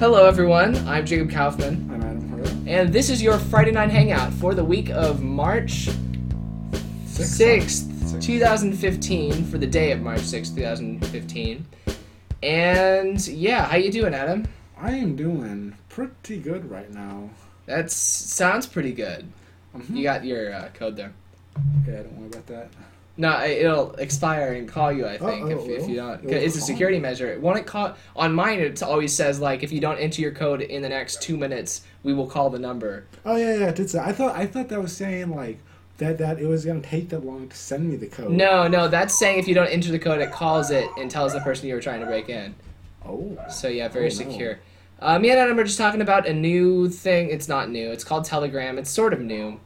Hello, everyone. I'm Jacob Kaufman, I'm Adam Hurley. and this is your Friday night hangout for the week of March 6th, 2015, for the day of March 6th, 2015. And yeah, how you doing, Adam? I am doing pretty good right now. That sounds pretty good. Mhm. You got your uh, code there. Okay, I don't worry about that. No, it'll expire and call you. I think oh, if, if you don't. It's a security me? measure. Won't it call on mine? It always says like if you don't enter your code in the next two minutes, we will call the number. Oh yeah, yeah, it did say. I thought I thought that was saying like that that it was gonna take that long to send me the code. No, no, that's saying if you don't enter the code, it calls it and tells the person you were trying to break in. Oh. So yeah, very Oh, no. secure. Uh, me and Adam are just talking about a new thing. It's not new. It's called Telegram. It's sort of new.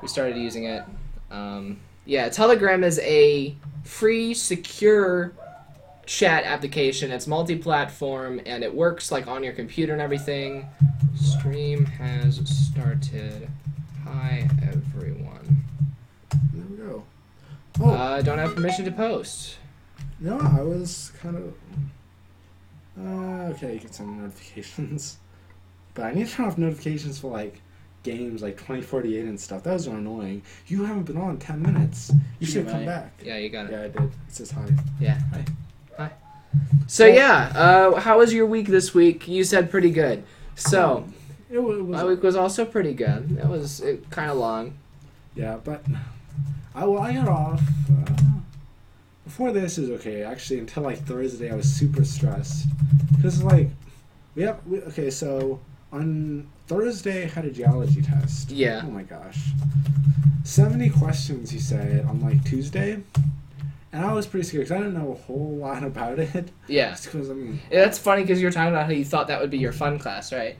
We started using it. Um, yeah, Telegram is a free, secure chat application. It's multi-platform and it works like on your computer and everything. Stream has started. Hi everyone. There we go. Oh Uh, don't have permission to post. no, I was kind of. Uh, okay, you can send notifications, but I need to turn off notifications for like games like 2048 and stuff. That was annoying. You haven't been on 10 minutes. You should come back. Yeah, you got it. Yeah, I did. It says hi. Yeah. Hi. Hi. So yeah, uh, how was your week this week? You said pretty good. So It, wa- it was. my week was also pretty good. It was kind of long. Yeah, but I well I got off. Uh, before this is okay actually until like Thursday I was super stressed because like we have we, okay so on Thursday I had a geology test. Yeah. Oh my gosh, seventy questions he said on like Tuesday, and I was pretty scared because I didn't know a whole lot about it. Yeah. because I mean Yeah, That's funny because you were talking about how you thought that would be your fun class, right?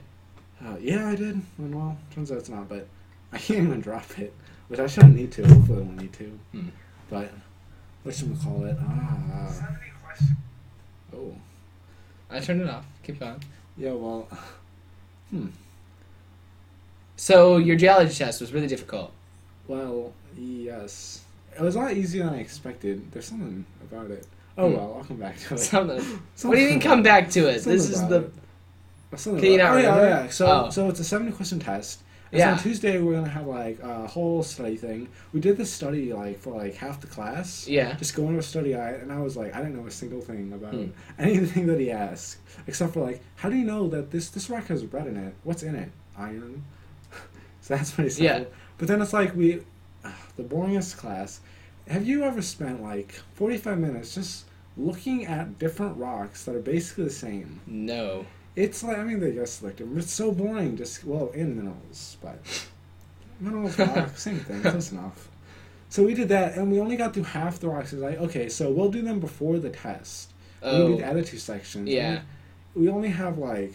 uh, yeah I did and well turns out it's not but I can't even drop it which I shouldn't need to hopefully I won't need to Hmm. but what should we call it ah. Oh, I turned it off. Keep going. yeah. Well, hmm. So your geology test was really difficult. Well, yes. It was a lot easier than I expected. There's something about it. Oh Hmm. well, I'll come back to it. Something. What do you mean? Come back to it. something This is the. it. Something Can you not oh, yeah, remember? yeah. So, Oh. so it's a seventy question test. Yeah. So on Tuesday we're gonna have like a whole study thing. We did this study like for like half the class. Yeah. Just going to a study guide, and I was like, I didn't know a single thing about Hmm. anything that he asked, except for like, how do you know that this this rock has bread in it? What's in it? Iron. so that's what he said. Yeah. But then it's like we, the boringest class. Have you ever spent like forty five minutes just looking at different rocks that are basically the same? No. It's like I mean they just looked them. It's so boring. Just well in minerals, but minerals rock same thing. Close enough. So we did that, and we only got through half the rocks. It's like okay, so we'll do them before the test. Oh. We did two sections. Yeah. We, we only have like,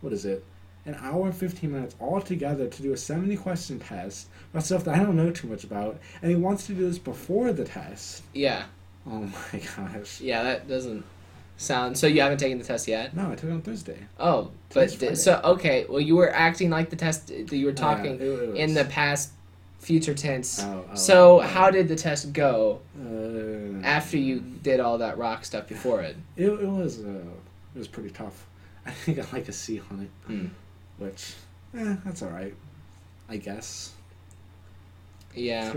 what is it? An hour and fifteen minutes all together to do a seventy question test about stuff that I don't know too much about, and he wants to do this before the test. Yeah. Oh my gosh. Yeah. That doesn't sound. So you haven't taken the test yet? No, I took it on Thursday. Oh, but Today's th- so okay. Well, you were acting like the test that you were Oh, yeah, talking it- it was- in the past, future tense. Oh, oh, so oh. how did the test go Uh, after you did all that rock stuff before it? It, it was uh, it was pretty tough. I think I like a C on it, Hmm. which eh, that's all right, I guess. Yeah.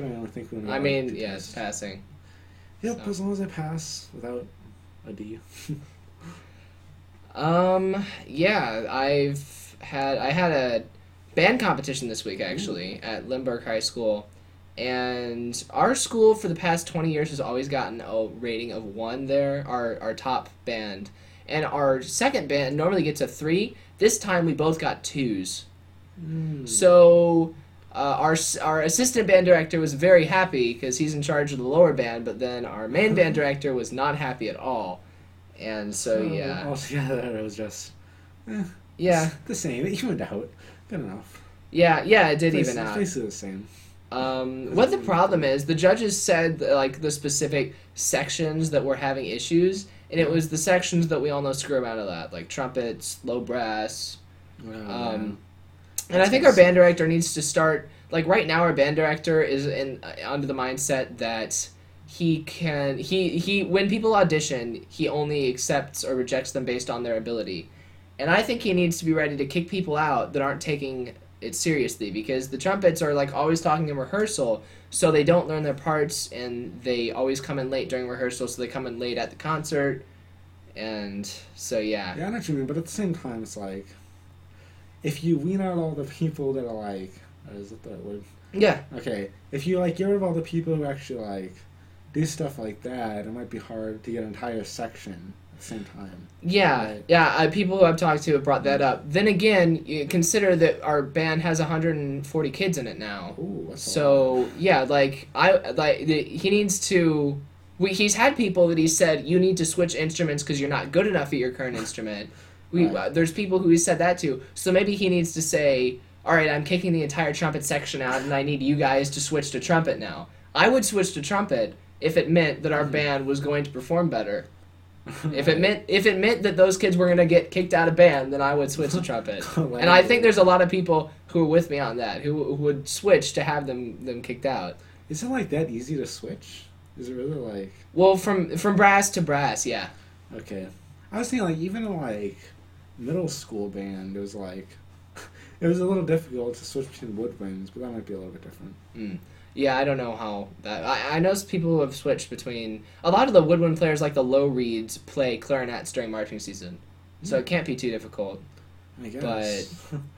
I I mean, yes, yeah, passing. Yep, so. as long as I pass without a D. Um, yeah, I've had I had a band competition this week actually at Limburg High School, and our school for the past twenty years has always gotten a rating of one there. Our our top band, and our second band normally gets a three. This time we both got twos. Mm. So. Uh, our our assistant band director was very happy because he's in charge of the lower band, but then our main band director was not happy at all, and so yeah, altogether it was just eh, yeah, the same. It evened out. Good enough. yeah, yeah. It did even out. basically the same. Um, what the problem is, the judges said like the specific sections that were having issues, and it was the sections that we all know screw around a lot, like trumpets, low brass. Um, and I think our band director needs to start like right now. Our band director is in uh, under the mindset that he can he he when people audition, he only accepts or rejects them based on their ability. and I think he needs to be ready to kick people out that aren't taking it seriously because the trumpets are like always talking in rehearsal, so they don't learn their parts and they always come in late during rehearsal, so they come in late at the concert, and so yeah, Yeah, I know what you mean, but at the same time, it's like if you wean out all the people that are like, uh, is it the right word? yeah, Okay, if you like get rid of all the people who actually like do stuff like that, it might be hard to get an entire section at the same time. Yeah, Right. yeah. Uh, people who I've talked to have brought that up. Then again, you consider that our band has 140 kids in it now. Ooh, that's a lot. So yeah, like I like the, he needs to. We, he's had people that he said you need to switch instruments because you're not good enough at your current instrument. We Right. uh, there's people who he said that to. So maybe he needs to say, all right, I'm kicking the entire trumpet section out, and I need you guys to switch to trumpet now. I would switch to trumpet if it meant that our Mhm. band was going to perform better. If it meant if it meant that those kids were gonna get kicked out of band, then I would switch to trumpet. And I think there's a lot of people who are with me on that, who, who would switch to have them them kicked out. Is it like that easy to switch? Is it really like Well, from from brass to brass, yeah. okay? I was thinking like even like middle school band, it was like it was a little difficult to switch between woodwinds, but that might be a little bit different. Mm. Yeah, I don't know how that. I, I know some people who have switched between. A lot of the woodwind players, like the low reeds, play clarinets during marching season, so it can't be too difficult. I guess. But.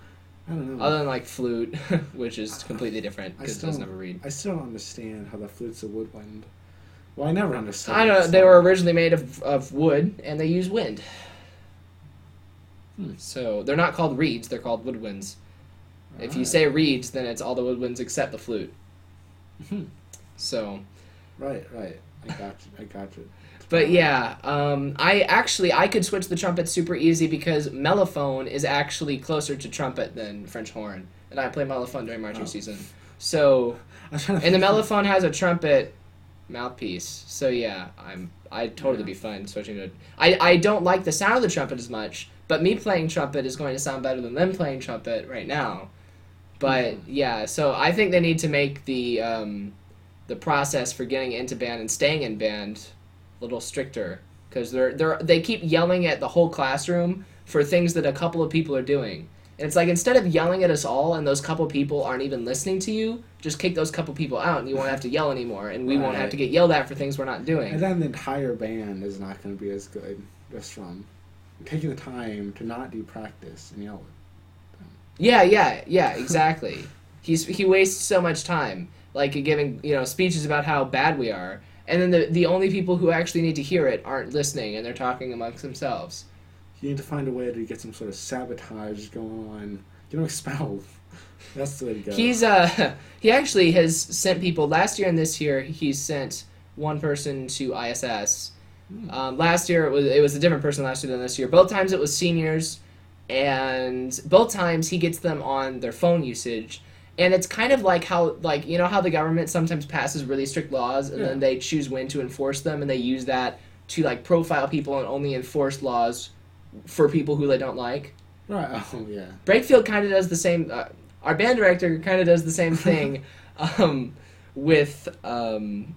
I don't know. Other than like flute, which is completely different I because it still- doesn't have a reed. I still don't understand how the flute's a woodwind. Well, I never understood. I don't know. They were originally made of, of wood, and they use wind. Hmm. So they're not called reeds; they're called woodwinds. If you Alright. say reeds, then it's all the woodwinds except the flute. Hmm. So, Right, right. I got you. I got you. but yeah, um, I actually I could switch the trumpet super easy because mellophone is actually closer to trumpet than French horn, and I play mellophone during marching Oh. season. So, I was trying to and the mellophone has a trumpet mouthpiece. So yeah, I'm I'd totally Yeah. be fine switching to. I I don't like the sound of the trumpet as much, but me playing trumpet is going to sound better than them playing trumpet right now. But yeah, so I think they need to make the um, the process for getting into band and staying in band a little stricter because they're they're they keep yelling at the whole classroom for things that a couple of people are doing. And it's like instead of yelling at us all and those couple people aren't even listening to you, just kick those couple people out and you won't have to yell anymore and we won't have to get yelled at for things we're not doing. And then the entire band is not going to be as good just from taking the time to not do practice and yell. Yeah, yeah, yeah, exactly. He's he wastes so much time like giving, you know, speeches about how bad we are. And then the the only people who actually need to hear it aren't listening and they're talking amongst themselves. You need to find a way to get some sort of sabotage going on. Get them expelled. That's the way to go. He's uh he actually has sent people last year and this year he's sent one person to ISS. Um, last year it was it was a different person last year than this year. Both times it was seniors, and both times he gets them on their phone usage. And it's kind of like how like you know how the government sometimes passes really strict laws and Yeah. then they choose when to enforce them and they use that to like profile people and only enforce laws for people who they don't like. right. Oh yeah. Breakfield kind of does the same. Uh, our band director kind of does the same thing um, with um,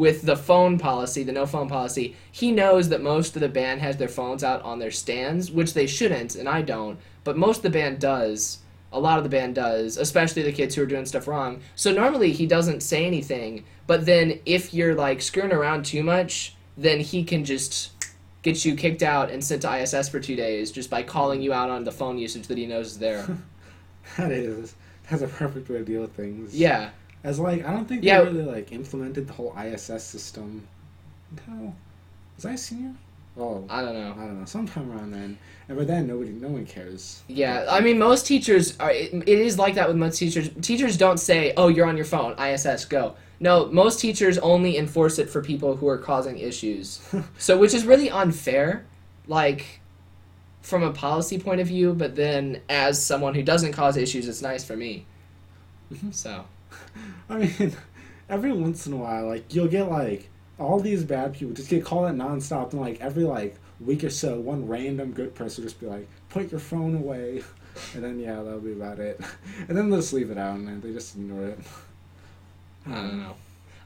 with the phone policy, the no phone policy. He knows that most of the band has their phones out on their stands, which they shouldn't, and I don't. But most of the band does. A lot of the band does, especially the kids who are doing stuff wrong. So normally he doesn't say anything, but then if you're like screwing around too much, then he can just get you kicked out and sent to ISS for two days just by calling you out on the phone usage that he knows is there. That is. That's a perfect way to deal with things. yeah. As like, I don't think Yeah. they really like implemented the whole ISS system until was I a senior? Oh, I don't know. I don't know. Sometime around then, and by then nobody, no one cares. Yeah, I mean, most teachers are. It, it is like that with most teachers. Teachers don't say, "Oh, you're on your phone. ISS, go." No, most teachers only enforce it for people who are causing issues. so, which is really unfair, like from a policy point of view. But then, as someone who doesn't cause issues, it's nice for me. Mhm. So, I mean, every once in a while, like you'll get like all these bad people just get called out nonstop, and like every like week or so, one random good person will just be like, "Put your phone away," and then yeah, that'll be about it. And then they'll just leave it out, and they just ignore it. I don't know.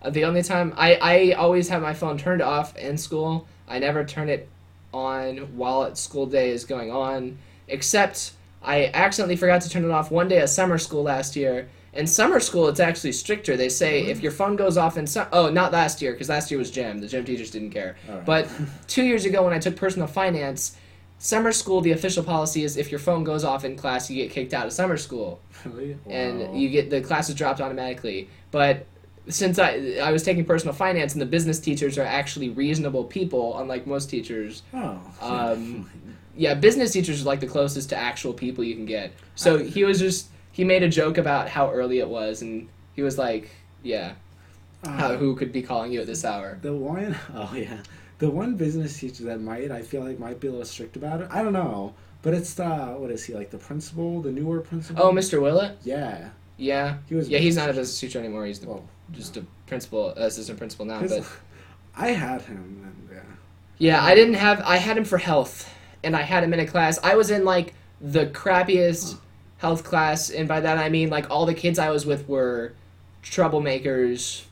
Uh, the only time I, I always have my phone turned off in school. I never turn it on while at school day is going on. except I accidentally forgot to turn it off one day at summer school last year. In summer school, it's actually stricter. They say if your phone goes off in su- oh, not last year because last year was gym. The gym teachers didn't care. Alright. But two years ago, when I took personal finance, summer school, the official policy is if your phone goes off in class, you get kicked out of summer school really? Wow. and you get the classes dropped automatically. But since I I was taking personal finance and the business teachers are actually reasonable people, unlike most teachers. Oh. Um, Yeah, business teachers are like the closest to actual people you can get. So he was just he made a joke about how early it was, and he was like, yeah, how, Uh, who could be calling you at this hour? The one, oh yeah, the one business teacher that might, I feel like might be a little strict about it. I don't know, but it's the what is he like the principal, the newer principal? Oh, Mr. Willett. yeah, Yeah, he was. yeah, he's not a business teacher anymore. He's the, Well, just a principal, assistant principal now. But I had him, and yeah. Yeah, I didn't have. I had him for health, and I had him in a class. I was in like the crappiest health class, and by that I mean like all the kids I was with were troublemakers.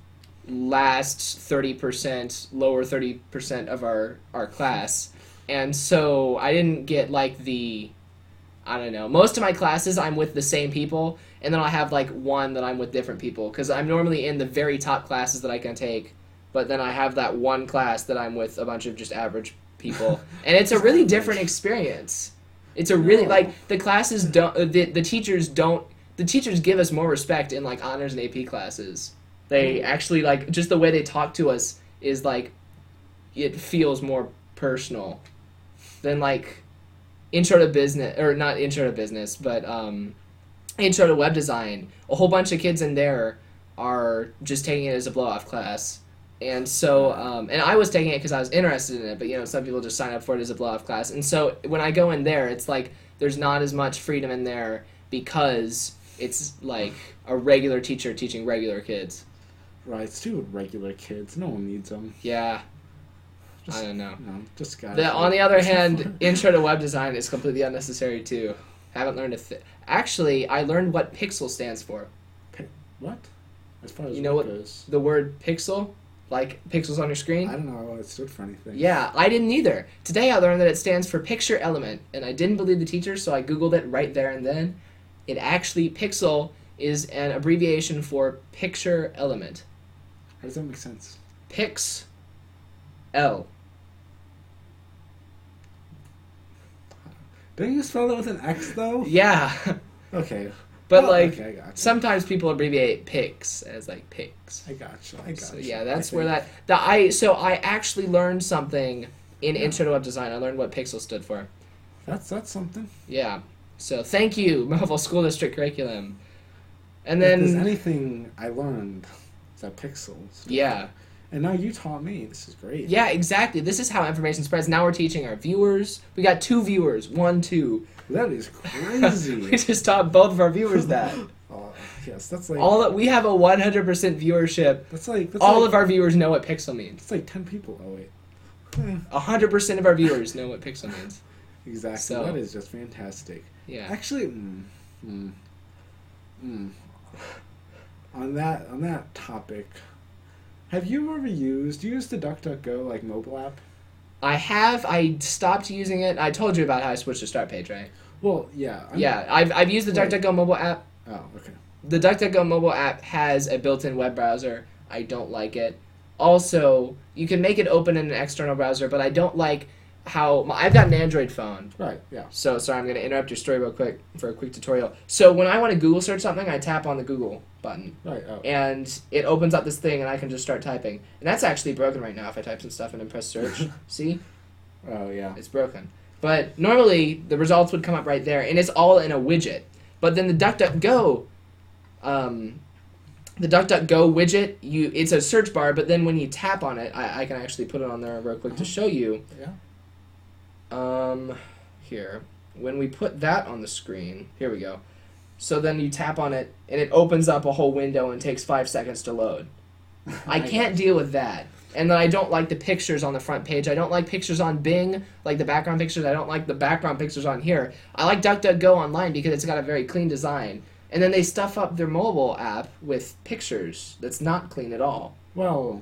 Last thirty percent, lower thirty percent of our our class, and so I didn't get like the, I don't know. Most of my classes I'm with the same people, and then I'll have like one that I'm with different people because I'm normally in the very top classes that I can take but then I have that one class that I'm with a bunch of just average people, and it's a really different experience. It's a really No. like the classes don't uh, the the teachers don't the teachers give us more respect in like honors and AP classes. They actually like just the way they talk to us is like it feels more personal than like intro to business or not intro to business, but um intro to web design. A whole bunch of kids in there are just taking it as a blow off class. And so, um, and I was taking it because I was interested in it, but you know, some people just sign up for it as a blow off class. And so when I go in there, it's like there's not as much freedom in there because it's like a regular teacher teaching regular kids. Right, stupid regular kids. No one needs them. Yeah, Just, I don't know. You know, just guys. The, on the other hand, intro to web design is completely unnecessary too. Haven't learned a th- Actually, I learned what pixel stands for. what? As far as You know what- goes, The word pixel, like pixels on your screen. I don't know what it stood for anything. Yeah, I didn't either. Today I learned that it stands for picture element, and I didn't believe the teacher, so I googled it right there and then. It actually pixel is an abbreviation for picture element. How does that make sense? Pix L. Didn't you spell it with an X though? Yeah, Okay. But Well, like okay, sometimes people abbreviate pix as like pix. I got you. I got So yeah, that's where that the I so I actually learned something in intro to web design. I learned what pixel stood for. That's that's something. Yeah. So thank you, Marvel School District curriculum. And if there's then anything I learned, that pixels. yeah, And now you taught me. This is great. yeah, exactly. This is how information spreads. Now we're teaching our viewers. We got two viewers, one, two. That is crazy. we just taught both of our viewers that. oh, yes, that's like All we have a 100% viewership. that's like that's All like, of our viewers know what pixel means. It's like ten people. Oh wait. Eh, 100% of our viewers know what pixel means. exactly. So- that is just fantastic. Yeah. Actually, mm, mm, mm. on that on that topic, have you ever used you use the DuckDuckGo like mobile app? I have. I stopped using it. I told you about how I switched to start page, right? Well, yeah. I'm- Yeah, I've, I've used the Wait. DuckDuckGo mobile app. Oh, okay. The DuckDuckGo mobile app has a built-in web browser. I don't like it. Also, you can make it open in an external browser, but I don't like how my, I've got an Android phone. Right. Yeah. So sorry, I'm going to interrupt your story real quick for a quick tutorial. So when I want to Google search something, I tap on the Google button, Right. Oh. and it opens up this thing, and I can just start typing. And that's actually broken right now. If I type some stuff and then press search, see, Oh yeah. it's broken. But normally the results would come up right there, and it's all in a widget. But then the DuckDuckGo, um, the DuckDuckGo widget, you it's a search bar. But then when you tap on it, I, I can actually put it on there real quick to show you. Yeah. Um, here, when we put that on the screen, here we go. So then you tap on it, and it opens up a whole window and takes five seconds to load. I can't deal with that. And then I don't like the pictures on the front page. I don't like pictures on Bing, like the background pictures. I don't like the background pictures on here. I like DuckDuckGo online because it's got a very clean design. And then they stuff up their mobile app with pictures that's not clean at all. Well,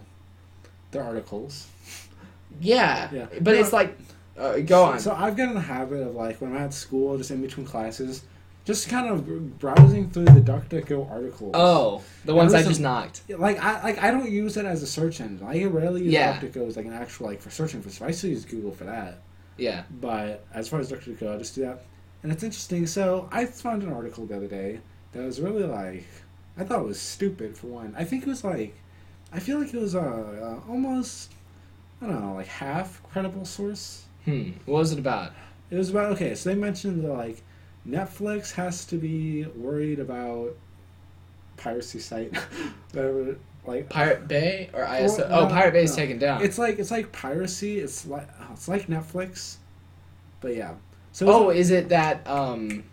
the articles. Yeah, Yeah. but No. it's like, Uh, go on. So I've gotten in the habit of like when I'm at school, just in between classes, just kind of browsing through the DuckDuckGo articles. oh, the ones I just knocked. Like I like I don't use it as a search engine. I rarely use Yeah. DuckDuckGo as like an actual like for searching for stuff. I still use Google for that. Yeah. But as far as DuckDuckGo, I just do that. And it's interesting. So I found an article the other day that was really like I thought it was stupid for one. I think it was like I feel like it was uh, uh almost I don't know like half credible source. Hmm. What was it about? It was about okay. So they mentioned that like Netflix has to be worried about piracy site, whatever. Like Pirate Bay or ISO? Or- oh, no, Pirate Bay is no. taken down. it's like it's like piracy. It's like it's like Netflix, but yeah. So oh, is it that? Um.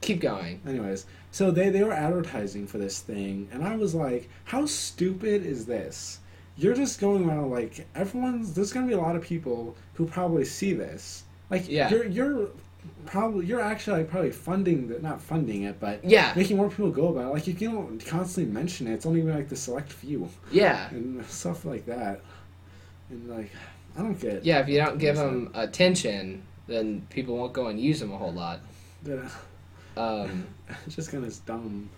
Keep going. anyways, so they they were advertising for this thing, and I was like, how stupid is this? You're just going around like everyone's. There's gonna be a lot of people who probably see this. Like Yeah. you're you're probably you're actually like probably funding the not funding it, but Yeah. making more people go about it. Like if you don't constantly mention it, it's only like the select few Yeah. and stuff like that. And like, I don't get. Yeah. If you don't give them attention, then people won't go and use them a whole lot. the- Um. it's just kind of dumb.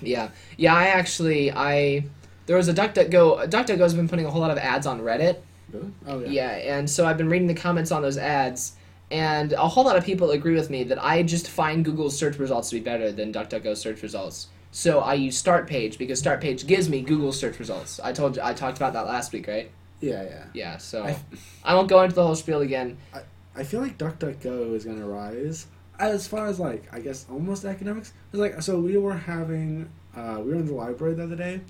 Yeah, yeah. I actually, I there was a DuckDuckGo. DuckDuckGo's been putting a whole lot of ads on Reddit. Really? Oh yeah. Yeah, and so I've been reading the comments on those ads, and a whole lot of people agree with me that I just find Google's search results to be better than DuckDuckGo's search results. So I use Start Page because Start Page gives me Google's search results. I told you, I talked about that last week, right? Yeah, yeah. Yeah. So I- I won't go into the whole spiel again. I feel like DuckDuckGo is gonna rise as far as like I guess almost academics. 'Cause, like so we were having uh, we were in the library the other day,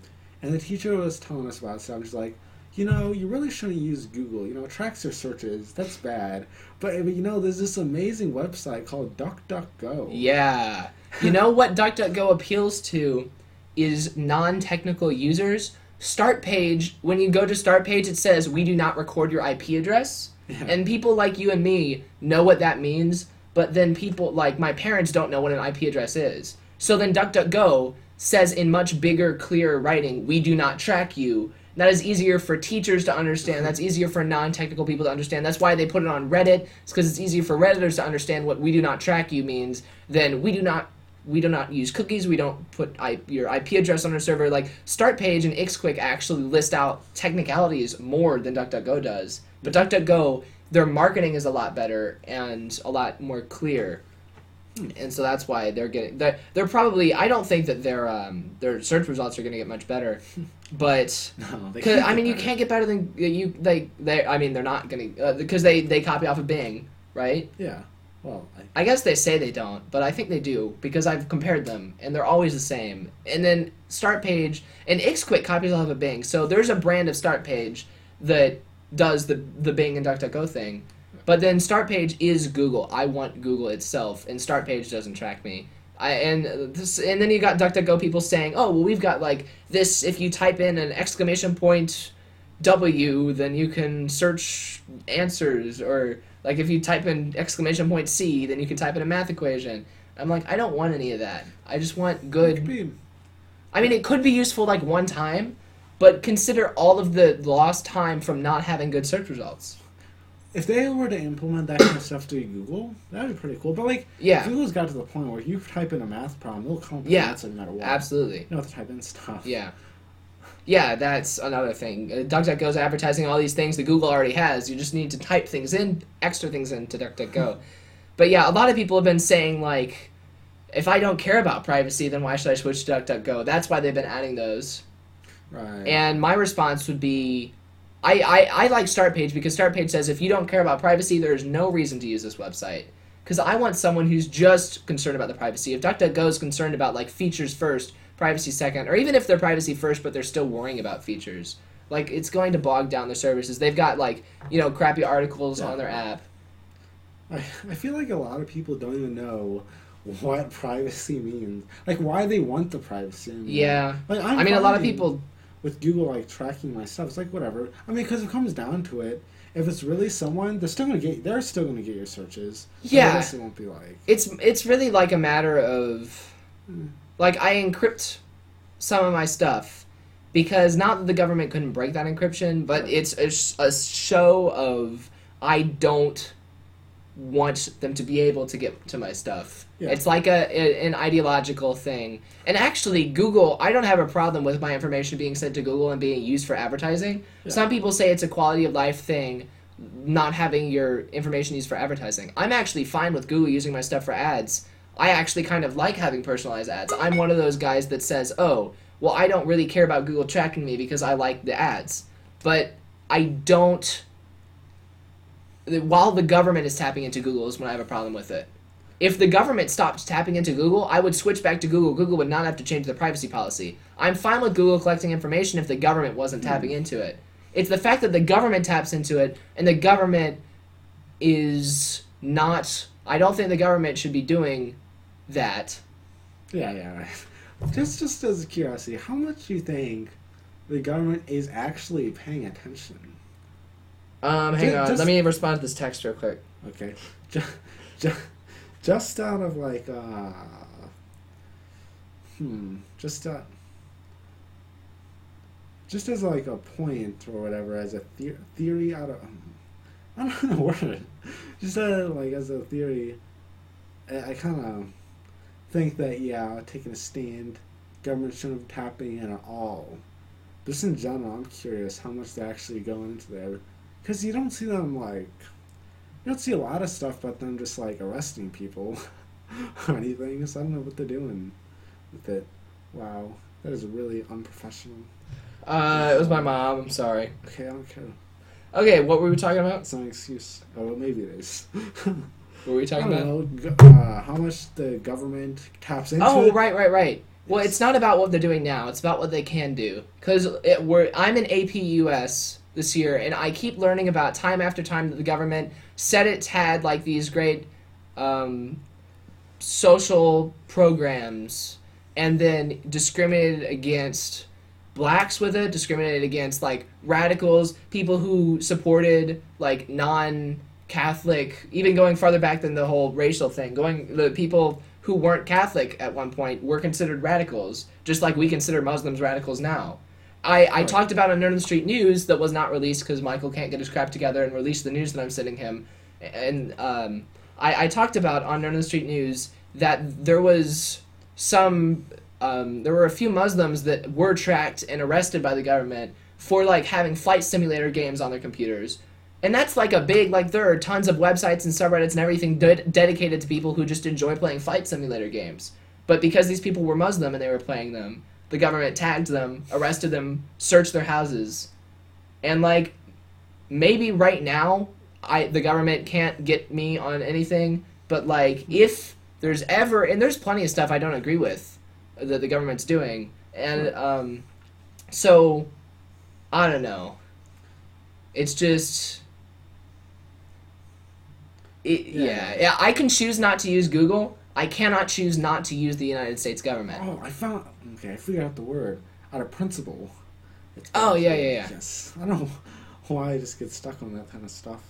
and the teacher was telling us about stuff. She's like, you know, you really shouldn't use Google. You know, it tracks your searches. That's bad. But, you know, there's this amazing website called DuckDuckGo. Yeah. You know what DuckDuckGo appeals to is non-technical users. Start page, when you go to start page it says we do not record your IP address. Yeah. And people like you and me know what that means, but then people like my parents don't know what an IP address is. So then DuckDuckGo says in much bigger, clearer writing, we do not track you. That is easier for teachers to understand. That's easier for non-technical people to understand. That's why they put it on Reddit. It's because it's easier for redditors to understand what "we do not track you" means than "we do not we do not use cookies. We don't put I, your IP address on our server." Like Start Page and Ixquick actually list out technicalities more than DuckDuckGo does. But DuckDuckGo, their marketing is a lot better and a lot more clear and so that's why they're getting they're, they're probably I don't think that their um their search results are going to get much better, but No, 'cause, I mean you can't get better than you they they I mean they're not going to uh, because they they copy off of Bing right? Yeah. Well, I, I guess they say they don't but I think they do because I've compared them and they're always the same. And then Start Page and Ixquick copies off of Bing so there's a brand of Start Page that does the the Bing and DuckDuckGo thing but then Start Page is Google. I want Google itself, and Start Page doesn't track me. I and this, and then you got DuckDuckGo people saying, "Oh, well, we've got like this. If you type in an exclamation point W, then you can search answers, or like if you type in exclamation point C, then you can type in a math equation." I'm like, I don't want any of that. I just want good. be I mean, it could be useful like one time, but consider all of the lost time from not having good search results. If they were to implement that kind of stuff to Google, that'd be pretty cool. But like, Yeah. Google's got to the point where you type in a math problem, they'll come up with Yeah, an answer no matter what. Absolutely. You don't have to type in stuff. Yeah. Yeah, that's another thing. Uh, DuckDuckGo's advertising all these things that Google already has. You just need to type things in, extra things into DuckDuckGo. but yeah, a lot of people have been saying, like, if I don't care about privacy, then why should I switch to DuckDuckGo? That's why they've been adding those. Right. And my response would be I, I, I like StartPage because StartPage says if you don't care about privacy, there's no reason to use this website. Because I want someone who's just concerned about the privacy. If DuckDuckGo is concerned about like features first, privacy second, or even if they're privacy first but they're still worrying about features, like it's going to bog down their services. They've got like you know crappy articles Yeah. on their app. I, I feel like a lot of people don't even know what privacy means. Like why they want the privacy. anymore. Yeah, Like I mean a lot of people. With Google like tracking my stuff. It's like whatever. I mean, because it comes down to it, if it's really someone, they're still gonna get. They're still gonna get your searches. I Yeah. guess it won't be like. it's it's really like a matter of hmm. like I encrypt some of my stuff because not that the government couldn't break that encryption, but it's a, a show of I don't want them to be able to get to my stuff. Yeah. It's like a, a an ideological thing. And actually, Google, I don't have a problem with my information being sent to Google and being used for advertising. Yeah. Some people say it's a quality of life thing not having your information used for advertising. I'm actually fine with Google using my stuff for ads. I actually kind of like having personalized ads. I'm one of those guys that says, "Oh, well, I don't really care about Google tracking me because I like the ads." But I don't while the government is tapping into Google is when I have a problem with it. If the government stopped tapping into Google, I would switch back to Google. Google would not have to change their privacy policy. I'm fine with Google collecting information if the government wasn't hmm. tapping into it. It's the fact that the government taps into it and the government is not I don't think the government should be doing that. Yeah, yeah. Right. Just, just as a curiosity, how much do you think the government is actually paying attention? Um, hang Ju- on. just- Let me respond to this text real quick. Okay, just, just, just out of like, uh, hmm, just uh, just as like a point or whatever, as a the- theory out of, I don't know the word, just uh, like as a theory, I, I kind of think that yeah, taking a stand, government shouldn't be tapping in at all. Just in general, I'm curious how much they're actually going into there, because you don't see them like. You don't see a lot of stuff but them just like arresting people or anything. So I don't know what they're doing with it. Wow, that is really unprofessional. Uh, it was my mom. I'm sorry. Okay, I don't care. Okay, what were we talking about? It's not an excuse. Oh, well, maybe it is. What were we talking about? know. Uh, how much the government taps into Oh, it. right, right, right. Well, it's not about what they're doing now. It's about what they can do. Because we're I'm in AP US this year, and I keep learning about time after time that the government said it had like these great um, social programs, and then discriminated against blacks with it, discriminated against like radicals, people who supported like non Catholic, even going farther back than the whole racial thing, going the people who weren't Catholic at one point were considered radicals, just like we consider Muslims radicals now. I, I talked about on Nerd Street News that was not released because Michael can't get his crap together and release the news that I'm sending him. And um, I, I talked about on Nerd Street News that there was some, um, there were a few Muslims that were tracked and arrested by the government for like having flight simulator games on their computers. And that's like a big, like, there are tons of websites and subreddits and everything de- dedicated to people who just enjoy playing flight simulator games. But because these people were Muslim and they were playing them, the government tagged them, arrested them, searched their houses. And, like, maybe right now, I the government can't get me on anything, but, like, if there's ever, and there's plenty of stuff I don't agree with that the government's doing. And, um, so, I don't know. It's just. It, Yeah. yeah. yeah, I can choose not to use Google. I cannot choose not to use the United States government. Oh, I found. Okay, I figured out the word. Out of principle. Oh, yeah, yeah, yeah. Yes. I don't know why I just get stuck on that kind of stuff.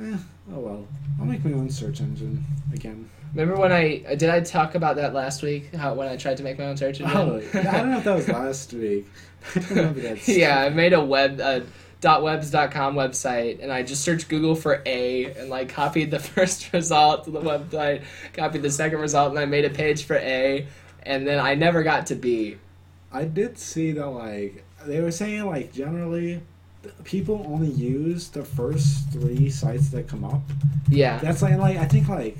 Eh, oh well. I'll make my own search engine again. Remember when I uh, did I talk about that last week? How when I tried to make my own search engine? Oh, I don't know if that was last week. I don't remember that. yeah, I made a web a .webs.com website and I just searched Google for A and like copied the first result to the website, copied the second result, and I made a page for A, and then I never got to B. I did see that like they were saying like generally people only use the first three sites that come up. Yeah. That's like like I think like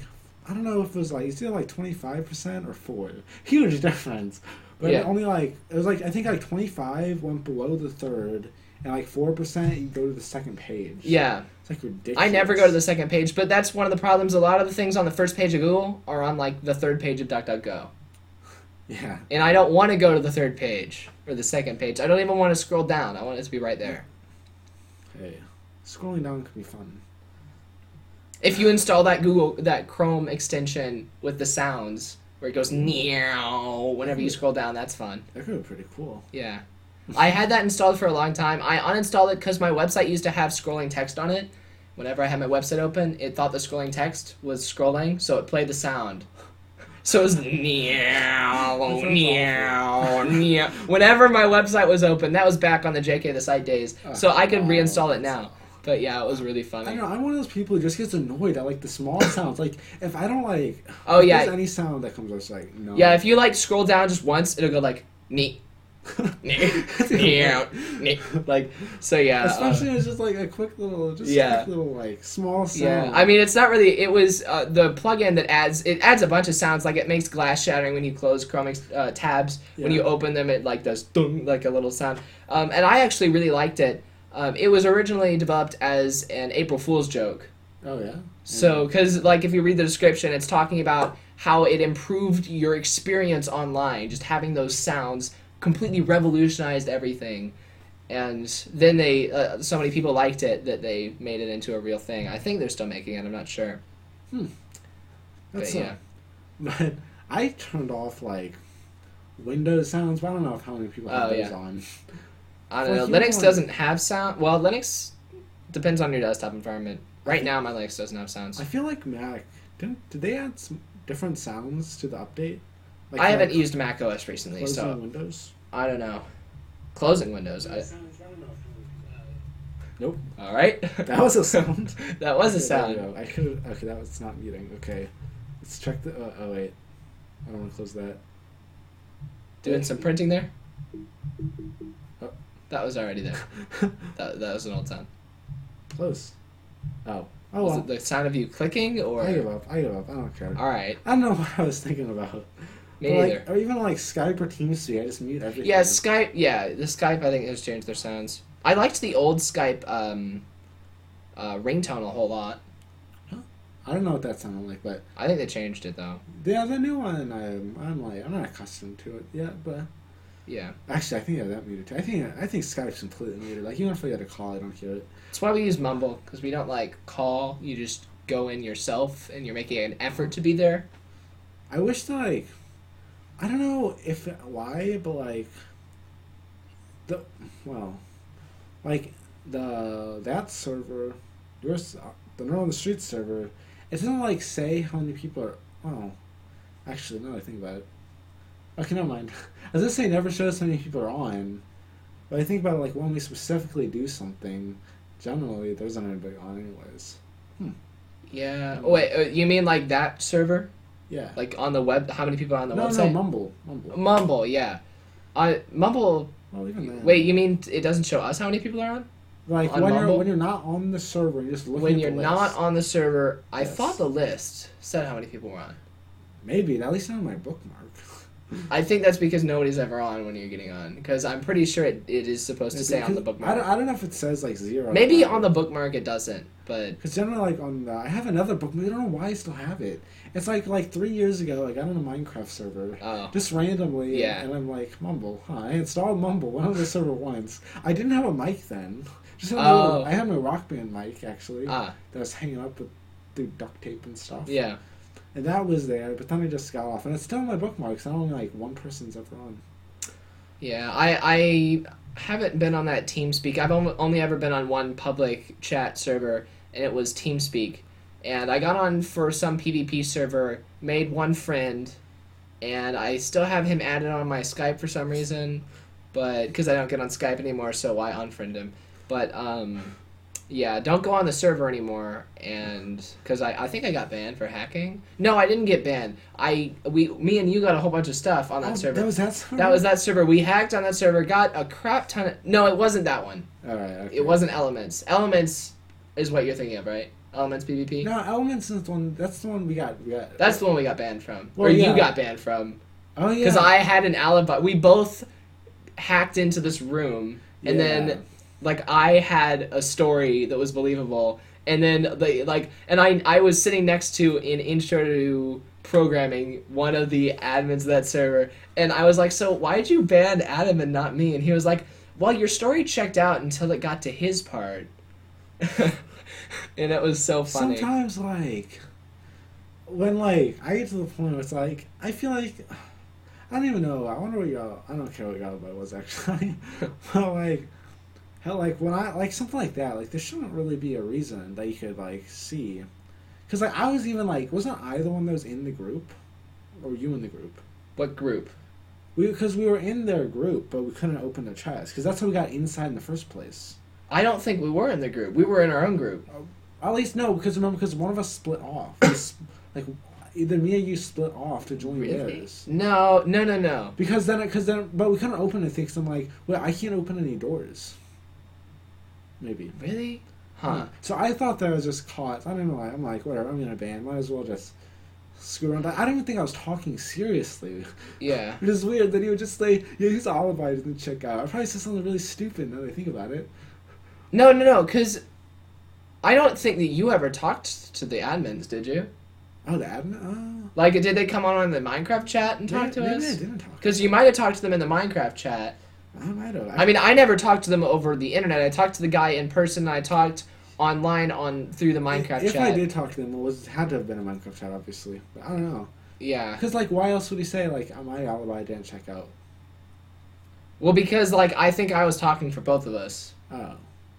I don't know if it was like it's either like twenty five percent or four. Huge difference. But Yeah. only like it was like I think like twenty five went below the third and like four percent you go to the second page. Yeah. It's like ridiculous. I never go to the second page, but that's one of the problems. A lot of the things on the first page of Google are on like the third page of DuckDuckGo. Yeah. And I don't want to go to the third page or the second page. I don't even want to scroll down. I want it to be right there. Hey. Scrolling down can be fun. If you install that Google that Chrome extension with the sounds where it goes meow whenever you scroll down, that's fun. That could be pretty cool. Yeah. I had that installed for a long time. I uninstalled it because my website used to have scrolling text on it. Whenever I had my website open, it thought the scrolling text was scrolling, so it played the sound. So it was meow, meow, meow. Whenever my website was open, that was back on the JK the site days. Oh, so I could Oh, reinstall it now. but yeah, it was really I funny. don't know. I'm one of those people who just gets annoyed at like the small sounds. Like if I don't like, Oh if yeah, there's any sound that comes, I was like no. yeah. If you like scroll down just once, it'll go like neat. Like so, yeah. uh, Especially it's just like a quick little, just Yeah. quick little like small sound. Yeah, I mean it's not really. It was uh, the plugin that adds it adds a bunch of sounds. Like it makes glass shattering when you close Chrome uh, tabs. When you open them, it like does dung, like a little sound. Um, and I actually really liked it. Um, it was originally developed as an April Fool's joke. Oh yeah. So, because like if you read the description, it's talking about how it improved your experience online. Just having those sounds completely revolutionized everything. And then they, uh, so many people liked it that they made it into a real thing. I think they're still making it. I'm not sure. That's but uh, yeah. But I turned off like Windows sounds, but I don't know how many people have Oh, those yeah. on. I don't Like, know. Linux doesn't have sound. Well, Linux depends on your desktop environment. Right now, my Linux doesn't have sounds. I feel like Mac didn't. Did they add some different sounds to the update? Like I haven't like, used Mac OS recently, closing so Windows. I don't know. Closing Windows. I, Nope. all right. That was a sound. that was a Okay, there sound. I could. Okay, that was not muting. Okay, let's check the. Uh, oh wait, I don't want to close that. Doing some printing there. Oh. That was already there. That, that was an old sound. Close. Oh. Oh was well. it the sound of you clicking or? I give up. I give up. I don't care. All right. I don't know what I was thinking about. Me like, or even like Skype or TeamSpeak, I just mute everything. Yeah, Skype. Yeah, the Skype. I think has changed their sounds. I liked the old Skype um, uh, ringtone a whole lot. I don't know what that sounded like, but I think they changed it though. yeah, the new one, I'm, I'm like, I'm not accustomed to it yet. But Yeah, actually, I think I have that muted too. I think I think Skype's completely muted. Like even if I get a call, I don't hear it. that's why we use Mumble because we don't like call. You just go in yourself and you're making an effort to be there. I wish like, I don't know if why, but like, the well, like the that server, yours, the Nerd on the Street server, it doesn't like say how many people are. Oh, actually, no, I think about it. Okay, never mind. I was gonna say never shows how many people are on, but I think about it, like when we specifically do something, generally there isn't anybody on anyways. Yeah. Oh, wait, uh, you mean like that server? Yeah. Like on the web? How many people are on the no, no, website? Mumble, Mumble. Mumble. Yeah. I Mumble. Well, even then. Wait, uh, you mean it doesn't show us how many people are on? Like On when Mumble? you're when you're not on the server, you're just looking. when you're not on the server, I thought the list said how many people were on. maybe at least on my bookmark. I think that's because nobody's ever on when you're getting on. Because I'm pretty sure it, it is supposed to say on the bookmark. I don't, I don't know if it says like zero. Maybe on the bookmark it doesn't, but Because generally, like on the, I have another bookmark. I don't know why I still have it. It's like like three years ago. I got on a Minecraft server. oh, Just randomly, Yeah. and I'm like Mumble. Huh? I installed Mumble. Went on the server once. I didn't have a mic then. Just had Oh. little- I had my Rock Band mic actually ah, that was hanging up with through duct tape and stuff. yeah. And that was there, but then I just got off, and it's still in my bookmarks. I don't like one person's ever on. Yeah, I I haven't been on that TeamSpeak. I've only, ever been on one public chat server, and it was TeamSpeak. And I got on for some PvP server, made one friend, and I still have him added on my Skype for some reason, but because I don't get on Skype anymore, so I unfriend him. But um, yeah, don't go on the server anymore, and because I, I think I got banned for hacking. No, I didn't get banned. I we me and you got a whole bunch of stuff on that oh, server. That was that server. That was that server. We hacked on that server, got a crap ton of. No, it wasn't that one. All right. Okay. It wasn't Elements. Elements is what you're thinking of, right? Elements PvP. No, Elements is the one. That's the one we got. We got. That's the one we got banned from, Well, or yeah. you got banned from, oh yeah. because I had an alibi. We both hacked into this room, and Yeah. then like I had a story that was believable, and then the like, and I I was sitting next to in intro to programming one of the admins of that server, and I was like, so why did you ban Adam and not me? And he was like, well, your story checked out until it got to his part. and it was so funny. Sometimes like when like I get to the point where it's like I feel like I don't even know. I wonder what y'all. I don't care what y'all about was actually, but like. Hell, like when I like something like that, like there shouldn't really be a reason that you could like see, because like I was even like wasn't I the one that was in the group, or were you in the group? What group? We because we were in their group, but we couldn't open the chest because that's how we got inside in the first place. I don't think we were in the group. We were in our own group. Uh, at least no, because remember, because one of us split off. Like either me or you split off to join theirs. No, no, no, no. Because then, because then, but we couldn't open anything. So I'm like, well, I can't open any doors. Maybe. Really? Huh. So I thought that I was just caught. I don't know. why. I'm like, whatever. I'm in a band. Might as well just screw around. I don't even think I was talking seriously. Yeah. It is weird that he would just say, "Yeah, he's all alibi to check out." I probably said something really stupid now that I think about it. No, no, no. Because I don't think that you ever talked to the admins, did you? Oh, the admin. Oh, Like, did they come on in the Minecraft chat and talk maybe, to us? didn't talk. Because you might have talked to them in the Minecraft chat. I might have. I mean, I never talked to them over the internet. I talked to the guy in person. I talked online on through the Minecraft if chat. I did talk to them, it was had to have been a Minecraft chat, obviously. But I don't know. Yeah. Because like, why else would he say like, "Oh, my alibi didn't check out"? Well, because like I think I was talking for both of us, Oh,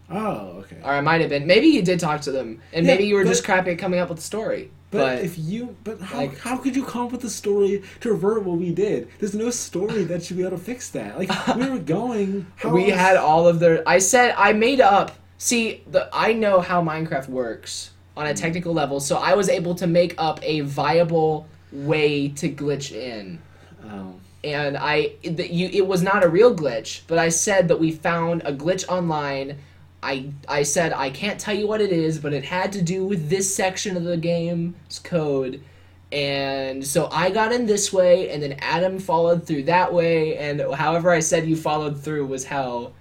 oh, okay. or I might have been. Maybe you did talk to them, and Yeah, maybe you were just crappy at coming up with the story. But, But, if you, but how, like- how could you come up with a story to revert what we did? There's no story that should be able to fix that. Like we were going. We else- had all of their. I said I made up. See, the I know how Minecraft works on a mm-hmm. technical level, so I was able to make up a viable way to glitch in. Oh. and I that you it was not a real glitch, but I said that we found a glitch online. I I said I can't tell you what it is, but it had to do with this section of the game's code. And so I got in this way, and then Adam followed through that way, and however I said you followed through was how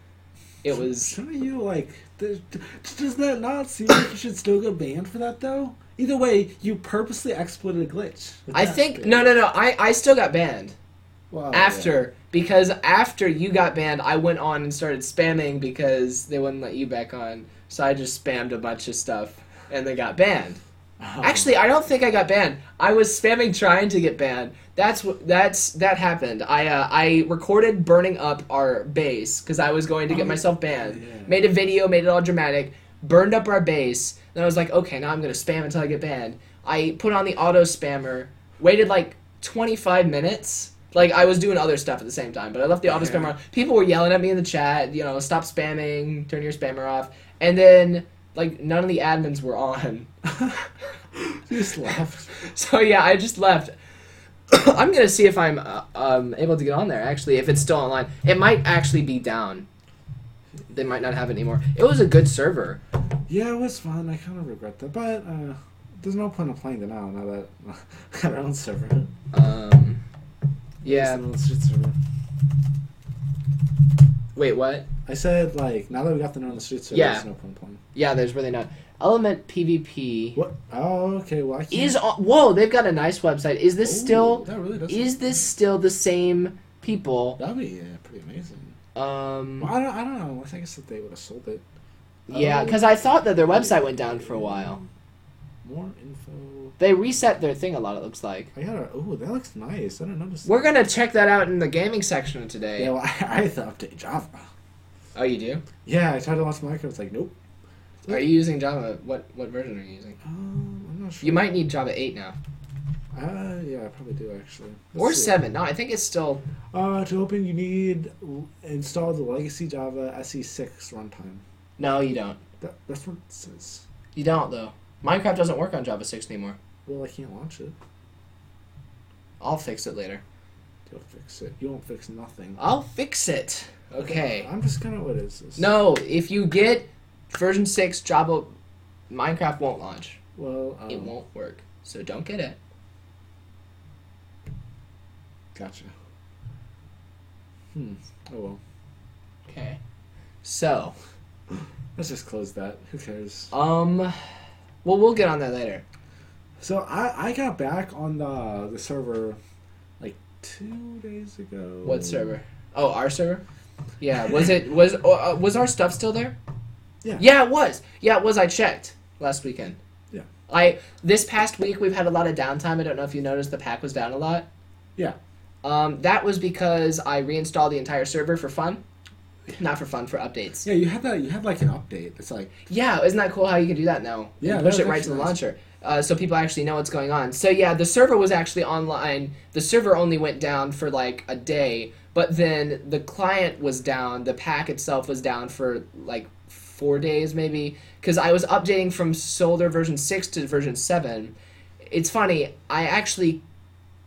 it was. Shouldn't you like? Does that not seem like you should still get banned for that though? Either way, you purposely exploited a glitch. I think no no no I I still got banned. Well, after because after you got banned i went on and started spamming because they wouldn't let you back on. So i just spammed a bunch of stuff and they got banned. Oh. actually i don't think i got banned. I was spamming trying to get banned. That's what that's that happened. I uh, i recorded burning up our base because i was going to get Oh, myself banned. yeah. made a video made it all dramatic burned up our base then i was like okay now i'm gonna spam until i get banned. I put on the auto spammer waited like 25 minutes like I was doing other stuff at the same time, but I left the office Yeah. spammer on. People were yelling at me in the chat, you know, stop spamming, turn your spammer off. And then like none of the admins were on. just left. So yeah, I just left. I'm gonna see if I'm uh, um, able to get on there. Actually, if it's still online, it might actually be down. They might not have it anymore. It was a good server. Yeah, it was fun. I kind of regret that, but uh, there's no point in playing it now. Now that I got our own server. Um, yeah. There's no street server. Wait, what? I said like now that we got the on the street server, Yeah. there's no point playing. Yeah, there's really not. Element PvP What? Oh, okay. Well, I can't. is on. Whoa, they've got a nice website. Is this Ooh, still? That really does. Is this still the same people? That'd be yeah, pretty amazing. Um, Well, I don't. I don't know. I guess that they would have sold it. yeah, because I thought that their website went down for a while. More info. They reset their thing a lot. It looks like. I gotta. Oh, that looks nice. I didn't notice. We're gonna check that out in the gaming section today. Yeah, well, I, I have to update Java. Oh, you do? Yeah, I tried to launch Minecraft. It's like, nope. Are you using Java? What what version are you using? Um, I'm not sure. You might need Java eight now, Uh, yeah, I probably do actually. Let's or see. seven. No, I think it's still. Uh, to open, you need install the legacy Java SE6 runtime. No, you don't. That, that's what it says. You don't though. Minecraft doesn't work on Java six anymore. Well, I can't launch it. I'll fix it later. You'll fix it. You won't fix nothing. I'll fix it. Okay. I'm just kind of what is this? No, if you get version six Java, Minecraft won't launch. Well, um, It won't work. So don't get it. Gotcha. Hmm. Oh well. Okay. So, Let's just close that. Who cares? um, well, we'll get on that later. So I I got back on the the server like two days ago. What server? Oh, our server. Yeah. Was it was uh, was our stuff still there? Yeah. Yeah, it was. Yeah, it was. I checked last weekend. Yeah. I this past week we've had a lot of downtime. I don't know if you noticed the pack was down a lot. Yeah. Um, that was because I reinstalled the entire server for fun. Not for fun, for updates. Yeah, you had that. You had like an update. It's like Yeah, isn't that cool how you can do that now? Yeah, push it right to the nice. launcher, uh, so people actually know what's going on. So yeah, the server was actually online. The server only went down for like a day, but then the client was down, the pack itself was down for like four days maybe, because I was updating from Solder version 6 to version 7. It's funny, I actually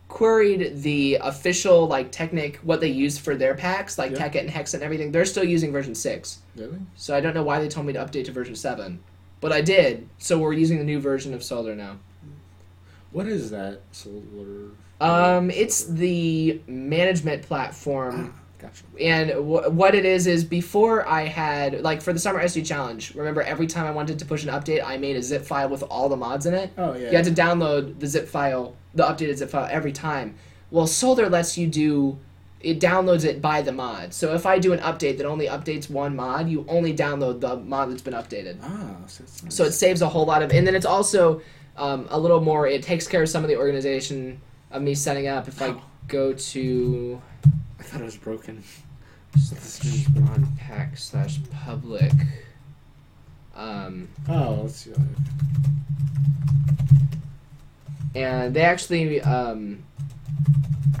queried the official like Technic what they use for their packs like Yeah. Tekkit and Hex and everything they're still using version 6 Really? so I don't know why they told me to update to version 7 but I did so we're using the new version of Solder now What is that solar? um it's the management platform Ah, gotcha. and w- what it is is before I had like for the summer SD challenge remember every time I wanted to push an update I made a zip file with all the mods in it Oh yeah. you had to download the zip file, the updated zip file every time. Well, Solder lets you do it downloads it by the mod. So if I do an update that only updates one mod, you only download the mod that's been updated. Ah, so, nice. So it saves a whole lot of, and then it's also um, a little more. It takes care of some of the organization of me setting up. If I Oh. Go to I thought it was broken. slash pack slash public. Um, Oh, let's see. and they actually um,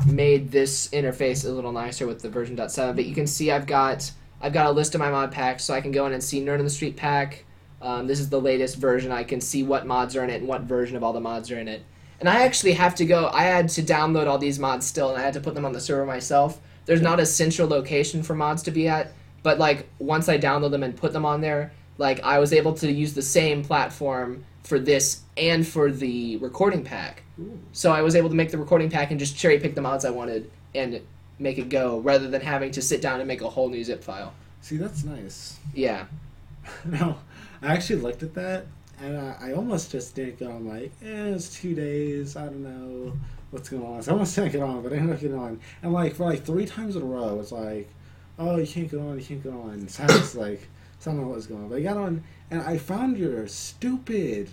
made this interface a little nicer with the version .7 but you can see I've got I've got a list of my mod packs so I can go in and see Nerd in the Street pack um, this is the latest version I can see what mods are in it and what version of all the mods are in it and I actually have to go I had to download all these mods still and I had to put them on the server myself there's not a central location for mods to be at but like once I download them and put them on there like I was able to use the same platform for this and for the recording pack Ooh. so I was able to make the recording pack and just cherry pick the mods I wanted and make it go rather than having to sit down and make a whole new zip file. See, that's nice. Yeah. no, I actually looked at that and I, I almost just didn't go. Like, eh, it's two days. I don't know what's going on. So I almost didn't get on, but I ended up getting on. And like for like three times in a row, it's like, oh, you can't get on, you can't get on. So I was like, so I don't know what was going on, but I got on and I found your stupid